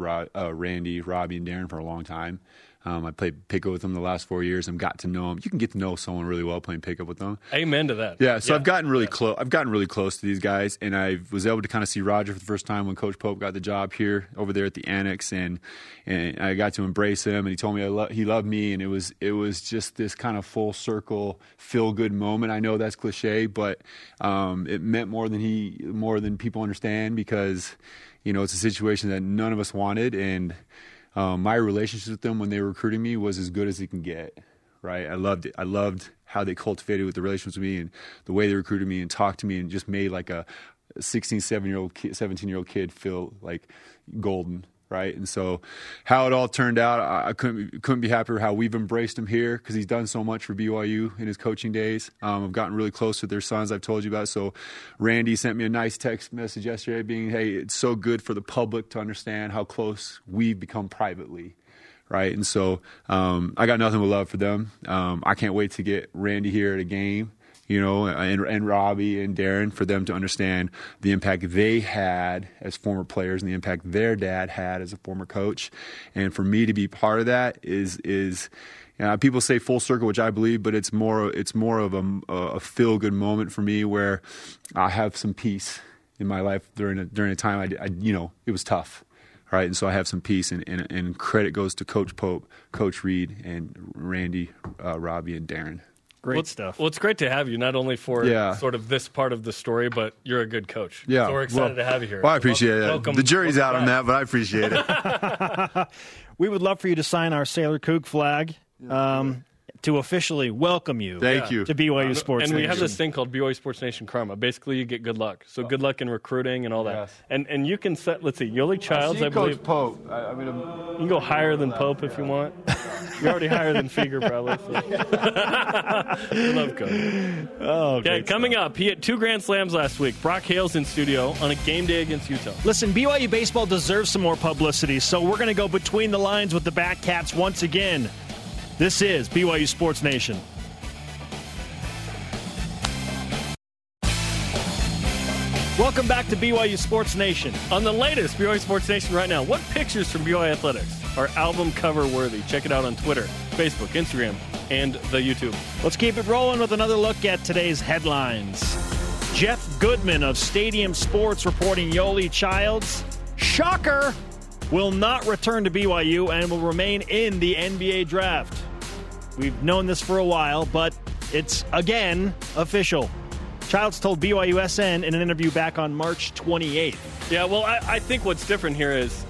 Speaker 4: uh, Randy, Robbie, and Darren for a long time. Um, I played pickup with them the last four years. I've got to know them. You can get to know someone really well playing pickup with them.
Speaker 2: Amen to that.
Speaker 4: Yeah, so I've gotten really close. I've gotten really close to these guys, and I was able to kind of see Roger for the first time when Coach Pope got the job here over there at the Annex, and and I got to embrace him, and he told me I lo- he loved me, and it was it was just this kind of full circle feel good moment. I know that's cliche, but um, it meant more than he more than people understand because you know it's a situation that none of us wanted, and um, my relationship with them when they were recruiting me was as good as it can get right? I loved it. I loved how they cultivated with the relationships with me and the way they recruited me and talked to me and just made like a 16, 17 year old, kid, 17 year old kid feel like golden. Right, and so how it all turned out, I, couldn't couldn't be happier how we've embraced him here because he's done so much for BYU in his coaching days. Um, I've gotten really close with their sons. I've told you about. So, Randy sent me a nice text message yesterday, being, "Hey, it's so good for the public to understand how close we've become privately." right? And so um, I got nothing but love for them. Um, I can't wait to get Randy here at a game, you know, and, and Robbie and Darren for them to understand the impact they had as former players and the impact their dad had as a former coach. And for me to be part of that is is. People say full circle, which I believe, but it's more it's more of a, a feel good moment for me where I have some peace in my life during a, during a time I, I you know it was tough right? And so I have some peace, and, and, and credit goes to Coach Pope, Coach Reid, and Randy, uh, Robbie, and Darren.
Speaker 1: Great
Speaker 2: well,
Speaker 1: stuff.
Speaker 2: Well, it's great to have you, not only for
Speaker 4: Yeah.
Speaker 2: sort of this part of the story, but you're a good coach.
Speaker 4: Yeah,
Speaker 2: So we're excited
Speaker 4: well-
Speaker 2: to have you here.
Speaker 4: Well, I appreciate
Speaker 2: Welcome-
Speaker 4: it.
Speaker 2: welcome-
Speaker 4: the jury's
Speaker 2: welcome
Speaker 4: out on that, but I appreciate it.
Speaker 1: we would love for you to sign our Sailor Coug flag. Um, to officially welcome you.
Speaker 4: Thank you.
Speaker 1: to BYU Sports.
Speaker 2: and we have this thing called BYU Sports Nation Karma. Basically, you get good luck. So good oh. luck in recruiting and all that.
Speaker 4: Yes.
Speaker 2: And and you can set. Let's see, Yoeli Childs, I, believe.
Speaker 4: Pope. I, I mean,
Speaker 2: You can go higher than Pope if you want. You're already higher than Fieger, probably. So. we love Cody.
Speaker 1: Oh,
Speaker 2: Okay,
Speaker 1: great
Speaker 2: coming up, he hit two grand slams last week. Brock Hale's in studio on a game day against Utah.
Speaker 1: Listen, BYU baseball deserves some more publicity, so we're going to go between the lines with the Batcats once again. This is BYU Sports Nation. Welcome back to BYU Sports Nation.
Speaker 2: On the latest BYU Sports Nation right now, what pictures from BYU Athletics are album cover worthy? Check it out on Twitter, Facebook, Instagram, and the YouTube.
Speaker 1: Let's keep it rolling with another look at today's headlines. Jeff Goodman of Stadium Sports reporting Yoeli Childs, shocker, will not return to BYU and will remain in the NBA draft. We've known this for a while, but it's again official. Childs told BYUSN in an interview back on March 28th.
Speaker 2: Yeah, well, I, I think what's different here is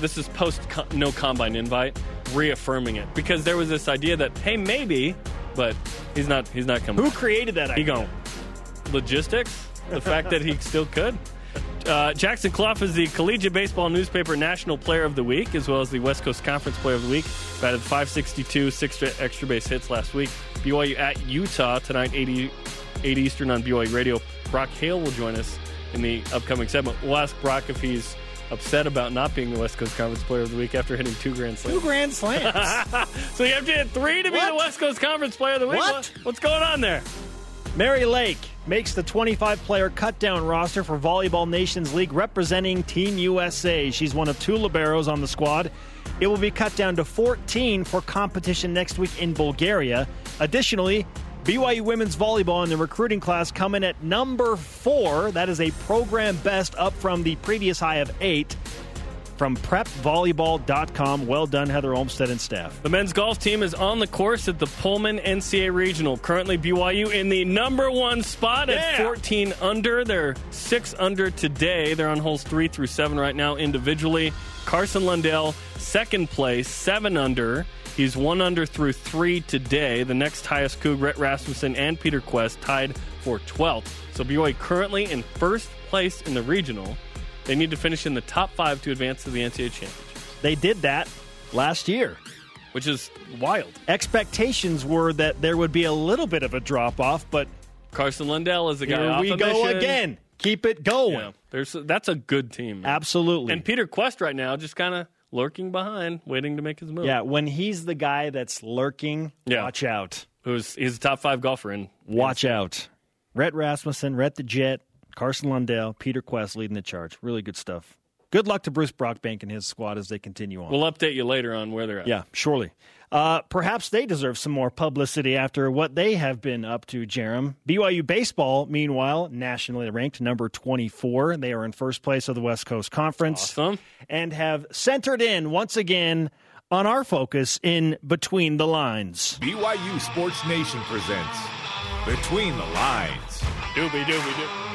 Speaker 2: this is post no combine invite, reaffirming it because there was this idea that hey maybe, but he's not he's not coming.
Speaker 1: Who created that
Speaker 2: He
Speaker 1: idea?
Speaker 2: going logistics? The fact that he still could. Uh, Jackson Cluff is the Collegiate Baseball Newspaper National Player of the Week, as well as the West Coast Conference Player of the Week. Batted 562, six extra base hits last week. BYU at Utah tonight, 80, 8 Eastern on BYU Radio. Brock Hale will join us in the upcoming segment. We'll ask Brock if he's upset about not being the West Coast Conference Player of the Week after hitting two grand slams.
Speaker 1: Two grand slams.
Speaker 2: So you have to hit three to be
Speaker 1: What?
Speaker 2: the West Coast Conference Player of the Week.
Speaker 1: What?
Speaker 2: What's going on there?
Speaker 1: Mary Lake makes the 25 player cut down roster for Volleyball Nations League representing Team USA. She's one of two Liberos on the squad. It will be cut down to 14 for competition next week in Bulgaria. Additionally, BYU women's volleyball in the recruiting class come in at number four. That is a program best up from the previous high of eight. From prepvolleyball.com. Well done, Heather Olmstead and staff.
Speaker 2: The men's golf team is on the course at the Pullman NCAA Regional. Currently, BYU in the number one spot at 14 under. They're six under today. They're on holes three through seven right now individually. Carson Lundell, second place, seven under. He's one under through three today. The next highest Coug, Rhett Rasmussen and Peter Kuest tied for 12th. So BYU currently in first place in the regional. They need to finish in the top five to advance to the NCAA championship,
Speaker 1: They did that last year.
Speaker 2: which is wild.
Speaker 1: expectations were that there would be a little bit of a drop off, but
Speaker 2: Carson Lundell is the guy
Speaker 1: here we go
Speaker 2: mission.
Speaker 1: again. Keep it going.
Speaker 2: Yeah, there's that's a good team. man.
Speaker 1: Absolutely.
Speaker 2: And Peter Kuest right now just kind of lurking behind, waiting to make his move.
Speaker 1: yeah, when he's the guy that's lurking,
Speaker 2: Yeah.
Speaker 1: watch out.
Speaker 2: who's he's a top five golfer in.
Speaker 1: Watch out. Rhett Rasmussen, Rhett the Jet, Carson Lundell, Peter Kuest leading the charge. Really good stuff. Good luck to Bruce Brockbank and his squad as they continue on.
Speaker 2: We'll update you later on where they're at.
Speaker 1: Yeah, surely. Uh, perhaps they deserve some more publicity after what they have been up to, Jarom. BYU baseball, meanwhile, nationally ranked number 24. They are in first place of the West Coast Conference
Speaker 2: Awesome.
Speaker 1: and have centered in once again on our focus in Between the Lines.
Speaker 3: BYU Sports Nation presents Between the Lines.
Speaker 2: Doobie doobie doo.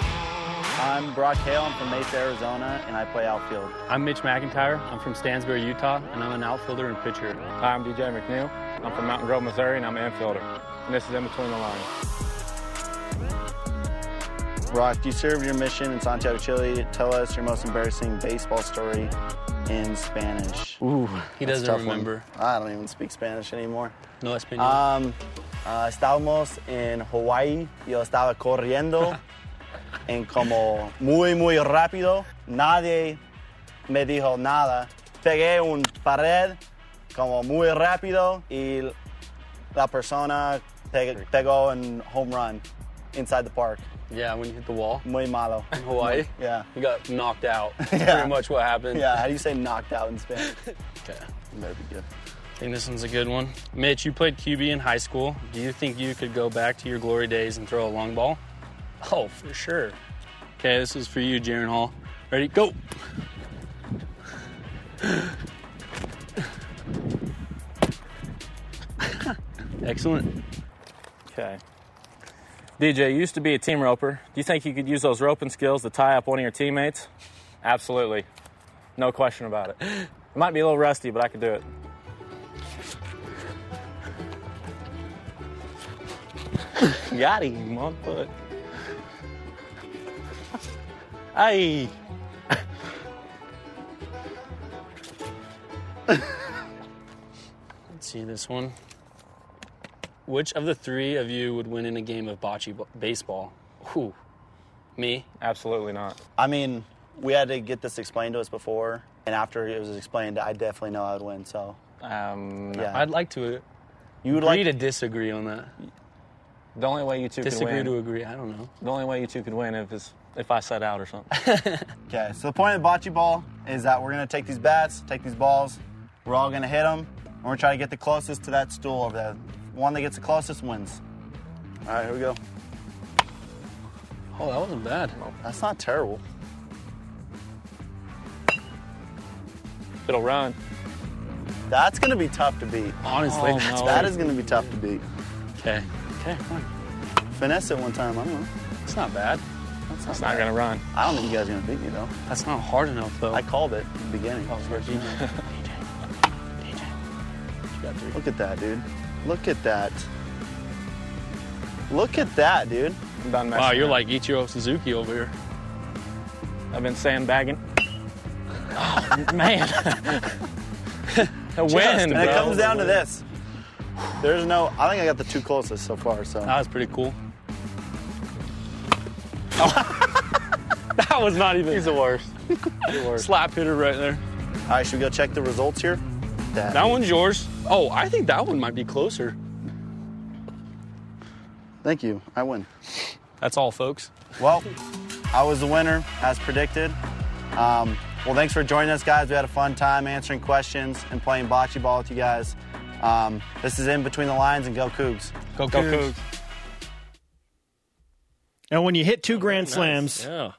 Speaker 5: I'm Brock Hale. I'm from Mesa, Arizona, and I play outfield.
Speaker 6: I'm Mitch McIntyre. I'm from Stansbury, Utah, and I'm an outfielder and pitcher.
Speaker 7: Hi, I'm DJ McNeil. I'm from Mountain Grove, Missouri, and I'm an infielder. And this is In Between the Lines.
Speaker 5: Brock, you served your mission in Santiago, Chile. Tell us your most embarrassing baseball story in Spanish.
Speaker 6: Ooh, he doesn't
Speaker 5: tough one.
Speaker 6: remember.
Speaker 5: I don't even speak Spanish anymore.
Speaker 6: No español.
Speaker 5: Um, uh, estábamos en Hawaii. Yo estaba corriendo en como muy, muy rápido. Nadie me dijo nada. Pegué un pared como muy rápido y la persona pe- pegó un home run inside the park.
Speaker 6: yeah, when you hit the wall
Speaker 5: Muy malo.
Speaker 6: in Hawaii,
Speaker 5: Yeah.
Speaker 6: you got knocked out.
Speaker 5: Yeah.
Speaker 6: Pretty much what happened.
Speaker 5: Yeah, how do you say knocked out in Spanish?
Speaker 6: Okay.
Speaker 5: Better be good.
Speaker 6: I think this one's a good one. Mitch, you played QB in high school. Do you think you could go back to your glory days and throw a long ball? Oh, for sure. Okay, this is for you, Jaron Hall. Ready? Go. Excellent.
Speaker 7: Okay. DJ, you used to be a team roper. Do you think you could use those roping skills to tie up one of your teammates? Absolutely. No question about it. It might be a little rusty, but I could do it.
Speaker 6: Got him on foot. Aye. Let's see this one. Which of the three of you would win in a game of bocce b- baseball? Who? Me?
Speaker 7: Absolutely not.
Speaker 5: I mean, we had to get this explained to us before, and after it was explained, I definitely know I would win. So,
Speaker 7: Um,
Speaker 5: yeah.
Speaker 6: I'd like to
Speaker 5: you would
Speaker 6: agree
Speaker 5: like
Speaker 6: to disagree on that.
Speaker 7: The only way you two
Speaker 6: Disagree
Speaker 7: could win, to
Speaker 6: agree. I don't know.
Speaker 7: The only way you two could win if is if I set out or something.
Speaker 5: Okay, so the point of the bocce ball is that we're gonna take these bats, take these balls, we're all gonna hit them, and we're trying to try to get the closest to that stool over there. One that gets the closest wins. All right, here we go.
Speaker 6: Oh, that wasn't bad.
Speaker 5: That's not terrible.
Speaker 7: It'll run.
Speaker 5: That's gonna be tough to beat.
Speaker 6: Honestly,
Speaker 7: Oh,
Speaker 6: that's
Speaker 7: no.
Speaker 5: That is gonna be tough to beat.
Speaker 6: okay. Okay, fine.
Speaker 5: Finesse it one time. I don't know.
Speaker 6: It's not bad.
Speaker 5: That's not,
Speaker 7: It's not gonna run.
Speaker 5: I don't think you guys are gonna beat me though.
Speaker 6: That's not hard enough, though.
Speaker 5: I called it at the beginning.
Speaker 6: oh, sorry, DJ. DJ. DJ. You got three.
Speaker 5: Look at that, dude. Look at that. Look at that, dude.
Speaker 7: I'm done messing
Speaker 6: Wow, you're
Speaker 7: around.
Speaker 6: like Ichiro Suzuki over here.
Speaker 7: I've been sandbagging. Oh, man. a win,
Speaker 5: and it comes down to this. There's no. I think I got the two closest so far. So
Speaker 6: That was pretty cool.
Speaker 7: That was not even. He's the worst. the worst.
Speaker 6: Slap hitter right there.
Speaker 5: all right, should we go check the results here? That,
Speaker 6: That one's yours. Oh, I think that one might be closer.
Speaker 5: Thank you. I win.
Speaker 6: That's all, folks.
Speaker 5: Well, I was the winner as predicted. Um, well, thanks for joining us, guys. We had a fun time answering questions and playing bocce ball with you guys. Um, this is in between the lines and go Cougs.
Speaker 6: Go,
Speaker 7: Go
Speaker 6: Cougs.
Speaker 7: Cougs.
Speaker 1: And when you hit two grand slams,
Speaker 2: Yeah.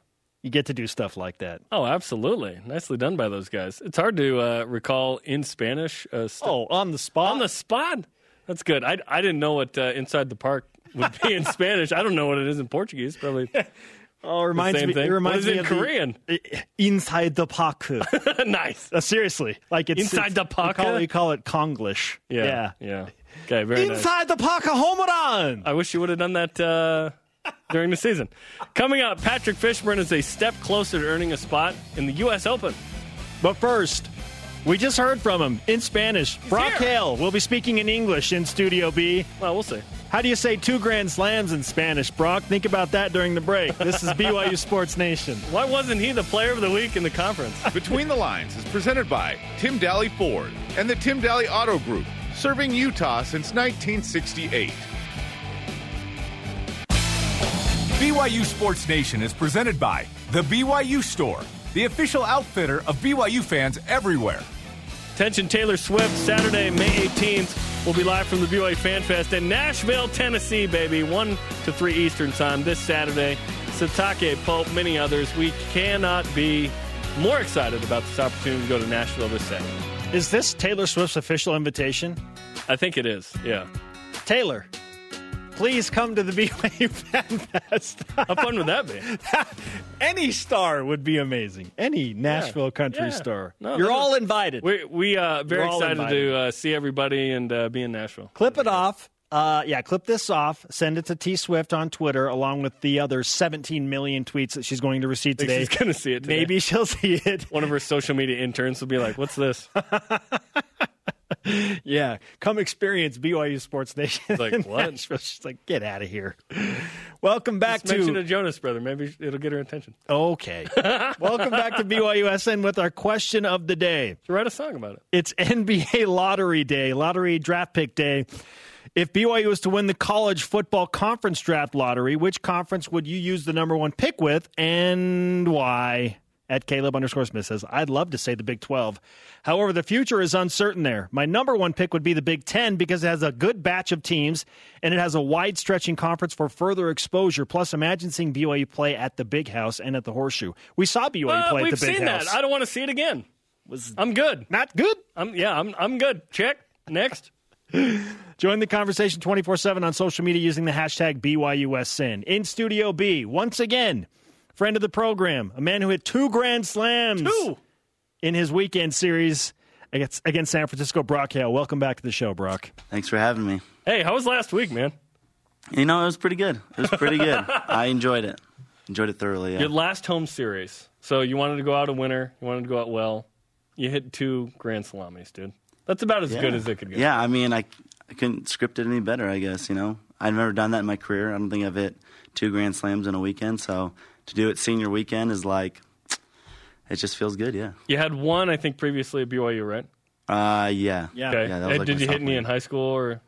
Speaker 1: you get to do stuff like that.
Speaker 2: Oh, absolutely. Nicely done by those guys. It's hard to uh, recall in Spanish. Uh, st-
Speaker 1: Oh, on the spot.
Speaker 2: on the spot. That's good. I, I didn't know what uh, inside the park would be in Spanish. I don't know what it is in Portuguese. Probably
Speaker 1: oh, it reminds me.
Speaker 2: thing.
Speaker 1: It reminds
Speaker 2: What is
Speaker 1: me
Speaker 2: it
Speaker 1: of
Speaker 2: in
Speaker 1: the-
Speaker 2: Korean?
Speaker 1: i- inside the park.
Speaker 2: nice.
Speaker 1: Uh, seriously, like it's
Speaker 2: Inside
Speaker 1: it's-
Speaker 2: the
Speaker 1: You call,
Speaker 2: parka?
Speaker 1: you call it Konglish.
Speaker 2: Yeah. Yeah. yeah. Okay. Very nice.
Speaker 1: Inside the parka, home run.
Speaker 2: I wish you would have done that uh, during the season. Coming up, Patrick Fishburne is a step closer to earning a spot in the U.S. Open.
Speaker 1: But first, we just heard from him in Spanish. Brock
Speaker 2: here.
Speaker 1: Hale will be speaking in English in Studio B.
Speaker 2: Well, we'll see.
Speaker 1: How do you say two grand slams in Spanish, Brock? Think about that during the break. This is BYU Sports Nation.
Speaker 2: Why wasn't he the player of the week in the conference?
Speaker 3: Between the Lines is presented by Tim Dahle Ford and the Tim Dahle Auto Group, serving Utah since 1968.
Speaker 8: BYU Sports Nation is presented by The BYU Store, the official outfitter of BYU fans everywhere.
Speaker 2: Attention Taylor Swift, Saturday, May 18th. We'll be live from the BYU Fan Fest in Nashville, Tennessee, baby. 1 to 3 Eastern Time this Saturday. Sitake, Pope, many others. We cannot be more excited about this opportunity to go to Nashville this Saturday.
Speaker 1: Is this Taylor Swift's official invitation?
Speaker 2: I think it is, yeah.
Speaker 1: Taylor, please come to the BYU Fan Fest.
Speaker 2: How fun would that be?
Speaker 1: Any star would be amazing. Any Nashville country
Speaker 2: Yeah.
Speaker 1: star.
Speaker 2: No,
Speaker 1: You're all invited.
Speaker 2: We we uh very
Speaker 1: We're
Speaker 2: excited to uh, see everybody and uh, be in Nashville.
Speaker 1: Clip it off. Uh, yeah, clip this off. Send it to T Swift on Twitter, along with the other 17 million tweets that she's going to receive today.
Speaker 2: she's gonna see it today.
Speaker 1: Maybe she'll see it.
Speaker 2: One of her social media interns will be like, "What's this?"
Speaker 1: Yeah, come experience BYU Sports Nation.
Speaker 2: Like,
Speaker 1: in
Speaker 2: what?
Speaker 1: She's like, get out of here. Welcome back
Speaker 2: Just mention
Speaker 1: to
Speaker 2: a Jonas brother. Maybe it'll get her attention.
Speaker 1: okay. Welcome back to BYUSN with our question of the day.
Speaker 2: So write a song about it.
Speaker 1: It's NBA lottery day, lottery draft pick day. If BYU was to win the college football conference draft lottery, which conference would you use the number one pick with and why? At Caleb underscore Smith says, I'd love to say the Big 12. However, the future is uncertain there. My number one pick would be the Big 10 because it has a good batch of teams and it has a wide stretching conference for further exposure. Plus, imagine seeing BYU play at the Big House and at the Horseshoe. We saw BYU
Speaker 2: Well,
Speaker 1: play at
Speaker 2: we've
Speaker 1: the Big
Speaker 2: seen
Speaker 1: House.
Speaker 2: that. I don't want to see it again.
Speaker 1: was
Speaker 2: I'm good.
Speaker 1: not good.
Speaker 2: I'm yeah. I'm I'm good. Check next.
Speaker 1: Join the conversation 24 7 on social media using the hashtag BYUSN. In Studio B, once again, friend of the program, a man who hit two grand slams
Speaker 2: Two.
Speaker 1: in his weekend series against, against San Francisco, Brock Hale. Welcome back to the show, Brock.
Speaker 5: Thanks for having me.
Speaker 2: Hey, how was last week, man?
Speaker 5: You know, it was pretty good. It was pretty good. I enjoyed it. Enjoyed it thoroughly. Yeah.
Speaker 2: Your last home series. So you wanted to go out a winner. You wanted to go out well. You hit two grand salamis, dude. That's about as
Speaker 5: yeah.
Speaker 2: good as it could get.
Speaker 5: Yeah, I mean, I, I couldn't script it any better. I guess you know, I've never done that in my career. I don't think I've hit two grand slams in a weekend. So to do it senior weekend is like, it just feels good. Yeah.
Speaker 2: You had one, I think, previously at BYU, right?
Speaker 5: Uh, yeah.
Speaker 1: Yeah.
Speaker 2: Okay.
Speaker 5: Yeah, that was like
Speaker 2: did you hit
Speaker 5: sophomore
Speaker 2: any in high school or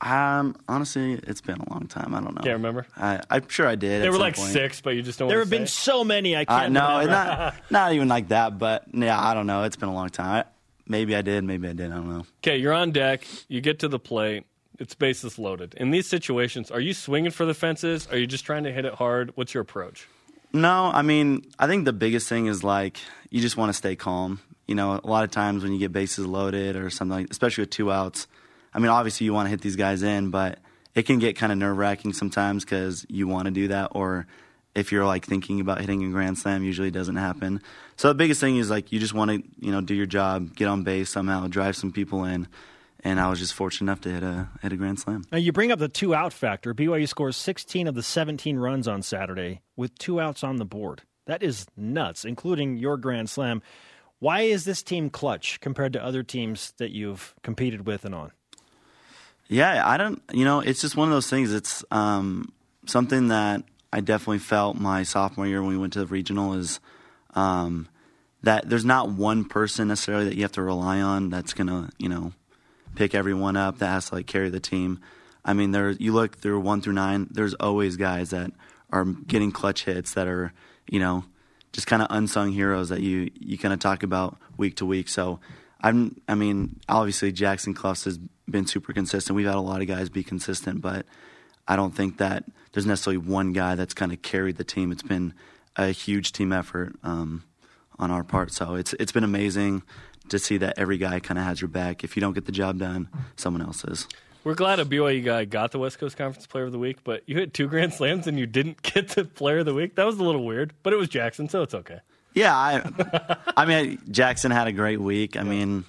Speaker 5: Um, honestly, it's been a long time. I don't know.
Speaker 2: can't remember?
Speaker 5: I, I'm sure I did.
Speaker 2: They
Speaker 5: at
Speaker 2: were like
Speaker 5: point.
Speaker 2: six, but you just don't.
Speaker 1: There have been
Speaker 2: say.
Speaker 1: so many. I
Speaker 5: Uh,
Speaker 1: can't.
Speaker 5: no,
Speaker 1: remember.
Speaker 5: not not even like that. But yeah, I don't know. It's been a long time. I, maybe I did. Maybe I did. I don't know.
Speaker 2: Okay, you're on deck. You get to the plate. It's bases loaded. In these situations, are you swinging for the fences? Are you just trying to hit it hard? What's your approach?
Speaker 5: No, I mean, I think the biggest thing is like you just want to stay calm. You know, a lot of times when you get bases loaded or something, like, especially with two outs, I mean, obviously you want to hit these guys in, but it can get kind of nerve wracking sometimes because you want to do that, or if you're like thinking about hitting a grand slam, usually doesn't happen. So the biggest thing is like you just want to, you know, do your job, get on base somehow, drive some people in, and I was just fortunate enough to hit a hit a grand slam.
Speaker 1: Now, you bring up the two out factor. BYU scores 16 of the 17 runs on Saturday with two outs on the board. That is nuts, including your grand slam. Why is this team clutch compared to other teams that you've competed with and on?
Speaker 5: Yeah, I don't. You know, it's just one of those things. It's um, something that I definitely felt my sophomore year when we went to the regional is um, that there's not one person necessarily that you have to rely on that's gonna, you know, pick everyone up that has to like carry the team. I mean, there you look through one through nine. There's always guys that are getting clutch hits that are, you know, just kind of unsung heroes that you you kind of talk about week to week. So I'm, I mean, obviously Jackson Cluffs has been super consistent. We've had a lot of guys be consistent, but I don't think that there's necessarily one guy that's kind of carried the team. It's been a huge team effort um, on our part. So it's it's been amazing to see that every guy kind of has your back. If you don't get the job done, someone else is.
Speaker 2: We're glad a BYU guy got the West Coast Conference Player of the Week, but you hit two grand slams and you didn't get the Player of the Week. That was a little weird, but it was Jackson, so it's okay.
Speaker 5: Yeah, I, I mean Jackson had a great week. I mean,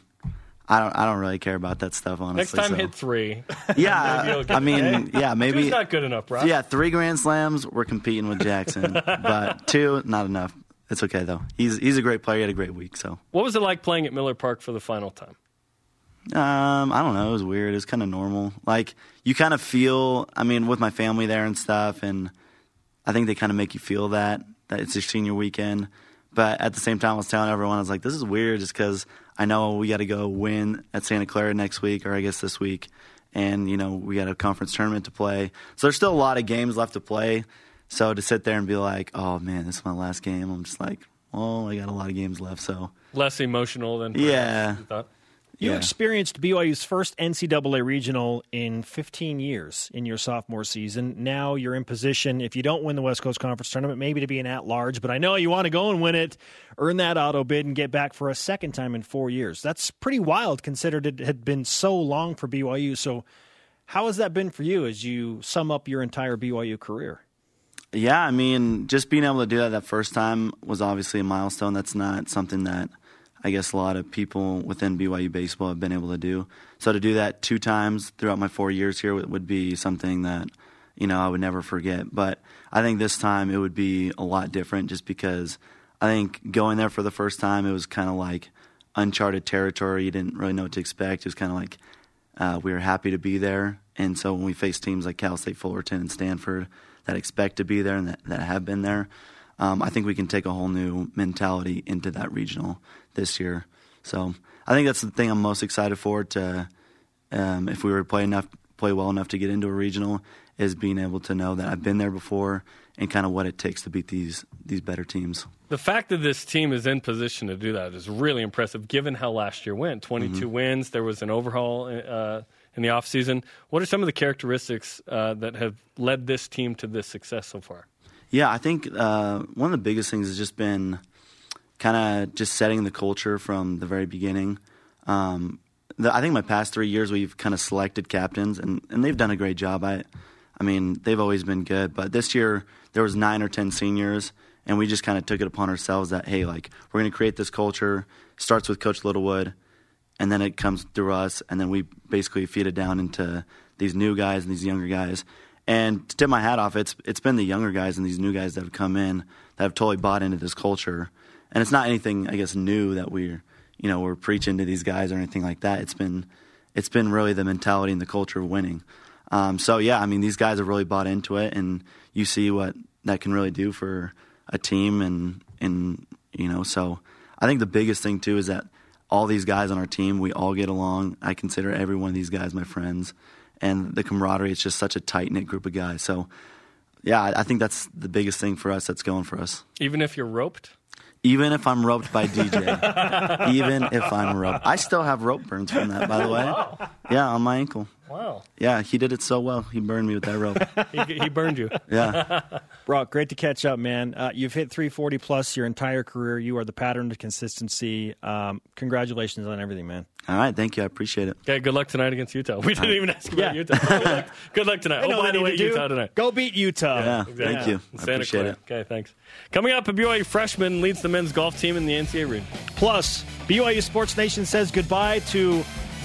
Speaker 5: I don't I don't really care about that stuff honestly.
Speaker 2: Next time,
Speaker 5: so.
Speaker 2: hit three.
Speaker 5: Yeah,
Speaker 2: Maybe
Speaker 5: I mean, yeah, maybe
Speaker 2: Two's not good enough, bro.
Speaker 5: Yeah, three grand slams. We're competing with Jackson, but two not enough. It's okay though. He's he's a great player. He had a great week. So
Speaker 2: What was it like playing at Miller Park for the final time?
Speaker 5: um, I don't know. It was weird. It was kind of normal. Like you kind of feel. I mean, with my family there and stuff, and I think they kind of make you feel that that it's your senior weekend. But at the same time, I was telling everyone, I was like, this is weird, just because I know we got to go win at Santa Clara next week, or I guess this week, and you know we got a conference tournament to play. So there's still a lot of games left to play. So to sit there and be like, oh man, this is my last game, I'm just like, well, I got a lot of games left. So
Speaker 2: Less emotional than
Speaker 5: Yeah.
Speaker 2: you thought?
Speaker 1: You
Speaker 5: Yeah.
Speaker 1: experienced BYU's first NCAA regional in 15 years in your sophomore season. Now you're in position, if you don't win the West Coast Conference tournament, maybe to be an at large, but I know you want to go and win it, earn that auto bid, and get back for a second time in four years. That's pretty wild considered it had been so long for BYU. So, how has that been for you as you sum up your entire BYU career?
Speaker 5: Yeah, I mean, just being able to do that that first time was obviously a milestone. That's not something that I guess a lot of people within BYU baseball have been able to do. So to do that two times throughout my four years here would, be something that you know I would never forget. But I think this time it would be a lot different, just because I think going there for the first time it was kind of like uncharted territory. You didn't really know what to expect. It was kind of like uh, we were happy to be there. And so when we faced teams like Cal State Fullerton and Stanford that expect to be there and that, that have been there, um, I think we can take a whole new mentality into that regional this year. So I think that's the thing I'm most excited for. To um, if we were to play enough, play well enough to get into a regional, is being able to know that I've been there before and kind of what it takes to beat these these better teams.
Speaker 2: The fact that this team is in position to do that is really impressive, given how last year went. 22
Speaker 5: Mm-hmm.
Speaker 2: wins. There was an overhaul uh, in the offseason. What are some of the characteristics uh, that have led this team to this success so far?
Speaker 5: Yeah, I think uh, one of the biggest things has just been kind of just setting the culture from the very beginning. Um, the, I think my past three years we've kind of selected captains, and, and they've done a great job. I, I mean, they've always been good, but this year there was nine or ten seniors, and we just kind of took it upon ourselves that hey, like we're going to create this culture. Starts with Coach Littlewood, and then it comes through us, and then we basically feed it down into these new guys and these younger guys. And to tip my hat off, it's it's been the younger guys and these new guys that have come in that have totally bought into this culture. And it's not anything, I guess, new that we're you know we're preaching to these guys or anything like that. It's been it's been really the mentality and the culture of winning. Um, so yeah, I mean these guys have really bought into it, and you see what that can really do for a team, and and you know so I think the biggest thing too is that all these guys on our team, we all get along. I consider every one of these guys my friends, and the camaraderie. It's just such a tight knit group of guys. So, yeah, I think that's the biggest thing for us. That's going for us.
Speaker 2: Even if you're roped.
Speaker 5: Even if I'm roped by DJ, even if I'm roped, I still have rope burns from that. By the way,
Speaker 2: Wow.
Speaker 5: yeah, on my ankle.
Speaker 2: Wow.
Speaker 5: Yeah, he did it so well. He burned me with that rope.
Speaker 2: he, he burned you.
Speaker 5: Yeah.
Speaker 1: Brock, great to catch up, man. Uh, you've hit 340 plus your entire career. You are the pattern of consistency. Um, congratulations on everything, man.
Speaker 5: All right, thank you. I appreciate it.
Speaker 2: Okay, good luck tonight against Utah. We didn't even ask about
Speaker 1: Yeah.
Speaker 2: Utah. Good luck, good luck tonight.
Speaker 1: I know
Speaker 2: Oh, by
Speaker 1: what
Speaker 2: the way,
Speaker 1: need to.
Speaker 2: Utah tonight.
Speaker 1: Go beat Utah.
Speaker 5: Yeah, thank you. I
Speaker 2: Santa
Speaker 5: appreciate
Speaker 2: Clara.
Speaker 5: it.
Speaker 2: Okay, thanks. Coming up, a BYU freshman leads the men's golf team in the NCAA region.
Speaker 1: Plus, BYU Sports Nation says goodbye to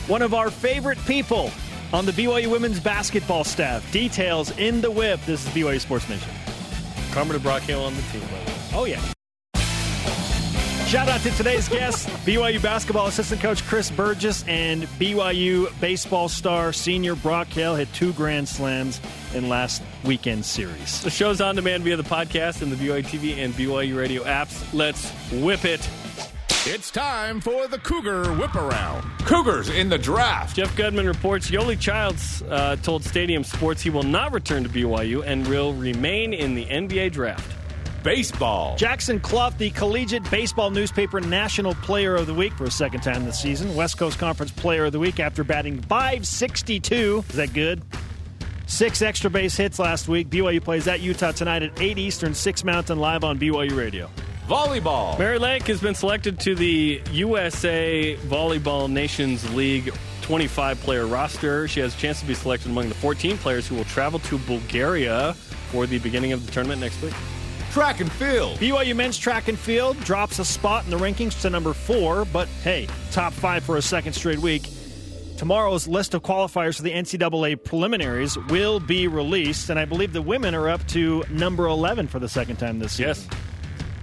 Speaker 1: one of our favorite people on the BYU women's basketball staff. Details in the whip. This is BYU Sports Nation.
Speaker 2: Carmen Brock Hill on the team, by the way.
Speaker 1: Oh, yeah. Shout out to today's guests, BYU basketball assistant coach Chris Burgess and BYU baseball star senior Brock Hale hit two grand slams in last weekend's series.
Speaker 2: The show's on demand via the podcast and the BYU TV and BYU radio apps. Let's whip it.
Speaker 3: It's time for the Cougar Whip Around.
Speaker 8: Cougars in the draft.
Speaker 2: Jeff Goodman reports Yoeli Childs uh, told Stadium Sports he will not return to BYU and will remain in the NBA draft.
Speaker 8: Baseball.
Speaker 1: Jackson Cluff, the collegiate baseball newspaper national player of the week for a second time this season. West Coast Conference player of the week after batting 562. Is that good? Six extra base hits last week. BYU plays at Utah tonight at 8 Eastern, 6 Mountain, live on BYU Radio.
Speaker 8: Volleyball.
Speaker 2: Mary Lake has been selected to the USA Volleyball Nations League 25 player roster. She has a chance to be selected among the 14 players who will travel to Bulgaria for the beginning of the tournament next week.
Speaker 8: Track and field.
Speaker 1: BYU men's track and field drops a spot in the rankings to number four, but hey, top five for a second straight week. Tomorrow's list of qualifiers for the NCAA preliminaries will be released, and I believe the women are up to number 11 for the second time this season.
Speaker 2: Yes.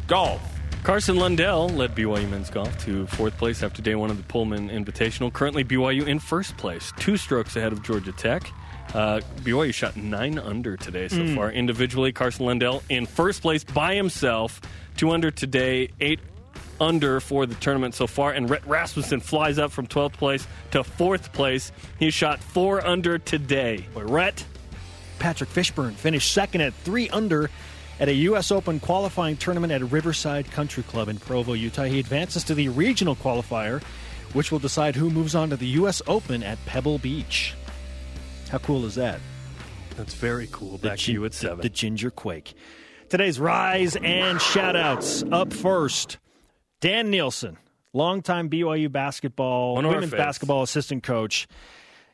Speaker 8: Golf.
Speaker 2: Carson Lundell led BYU men's golf to fourth place after day one of the Pullman Invitational. Currently, BYU in first place, two strokes ahead of Georgia Tech. Uh, BYU shot nine under today so
Speaker 1: Mm.
Speaker 2: far. Individually, Carson Lundell in first place by himself, two under today, eight under for the tournament so far. And Rhett Rasmussen flies up from 12th place to fourth place. He shot four under today.
Speaker 1: Boy, Rhett, Patrick Fishburne finished second at three under at a U.S. Open qualifying tournament at Riverside Country Club in Provo, Utah. He advances to the regional qualifier, which will decide who moves on to the U.S. Open at Pebble Beach. How cool is that?
Speaker 2: That's very cool.
Speaker 1: The
Speaker 2: Back to
Speaker 1: gin-
Speaker 2: you at seven.
Speaker 1: The, Ginger Quake. Today's rise and shoutouts. Up first, Dan Nielsen, longtime BYU basketball, women's basketball assistant coach,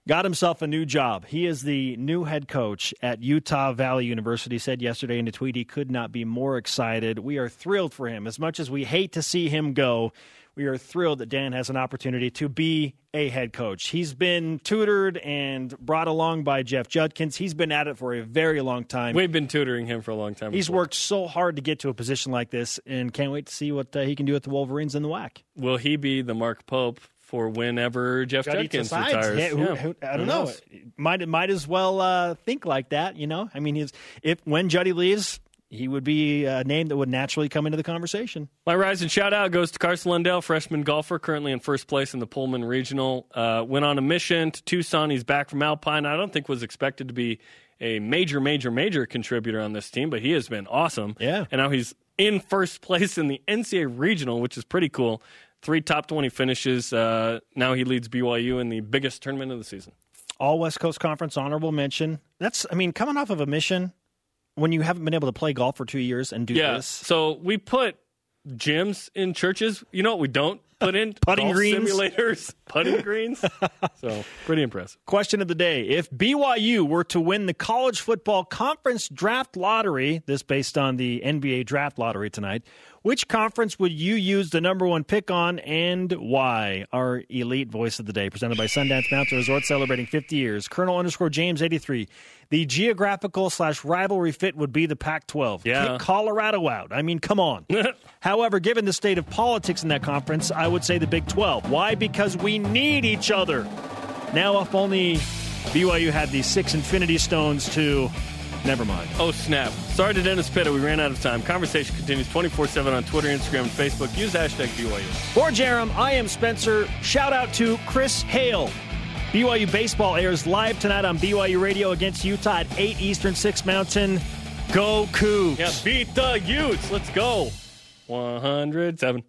Speaker 1: got himself a new job. He is the new head coach at Utah Valley University. Said yesterday in a tweet he could not be more excited. We are thrilled for him. As much as we hate to see him go, we are thrilled that Dan has an opportunity to be a head coach. He's been tutored and brought along by Jeff Judkins. He's been at it for a very long time.
Speaker 2: We've been tutoring him for a long time.
Speaker 1: He's
Speaker 2: before.
Speaker 1: worked so hard to get to a position like this, and can't wait to see what uh, he can do with the Wolverines in the WAC.
Speaker 2: Will he be the Mark Pope for whenever Jeff
Speaker 1: Judkins
Speaker 2: Judkins
Speaker 1: decides.
Speaker 2: retires?
Speaker 1: Yeah, who-
Speaker 2: Yeah.
Speaker 1: who- I don't
Speaker 2: Who
Speaker 1: know.
Speaker 2: knows?
Speaker 1: Might might as well uh, think like that. You know, I mean, he's if when Juddy leaves, he would be a name that would naturally come into the conversation.
Speaker 2: My rise and shout out goes to Carson Lundell, freshman golfer, currently in first place in the Pullman Regional. Uh, went on a mission to Tucson. He's back from Alpine. I don't think was expected to be a major, major, major contributor on this team, but he has been awesome.
Speaker 1: Yeah.
Speaker 2: And now he's in first place in the NCAA Regional, which is pretty cool. Three top 20 finishes. Uh, now he leads BYU in the biggest tournament of the season.
Speaker 1: All West Coast Conference honorable mention. That's I mean, coming off of a mission when you haven't been able to play golf for two years and do
Speaker 2: yeah.
Speaker 1: this.
Speaker 2: So we put gyms in churches. You know what we don't put in
Speaker 1: Putting greens.
Speaker 2: simulators, putting greens. So pretty impressive.
Speaker 1: Question of the day. If BYU were to win the college football conference draft lottery, this based on the NBA draft lottery tonight, which conference would you use the number one pick on and why? Our elite voice of the day, presented by Sundance Mountain Resort, celebrating 50 years. Colonel underscore James 83. The geographical slash rivalry fit would be the Pac 12.
Speaker 2: Yeah.
Speaker 1: Kick Colorado out. I mean, come on. However, given the state of politics in that conference, I would say the Big 12. Why? Because we need each other. Now, if only BYU had these six Infinity Stones to. Never mind.
Speaker 2: Oh, snap. Sorry to Dennis Pitta. We ran out of time. Conversation continues 24 7 on Twitter, Instagram, and Facebook. Use hashtag BYU.
Speaker 1: For Jarom, I am Spencer. Shout out to Chris Hale. BYU Baseball airs live tonight on BYU Radio against Utah at 8 Eastern, 6 Mountain. Go Cougs.
Speaker 2: Yeah, beat the Utes. Let's go. 107.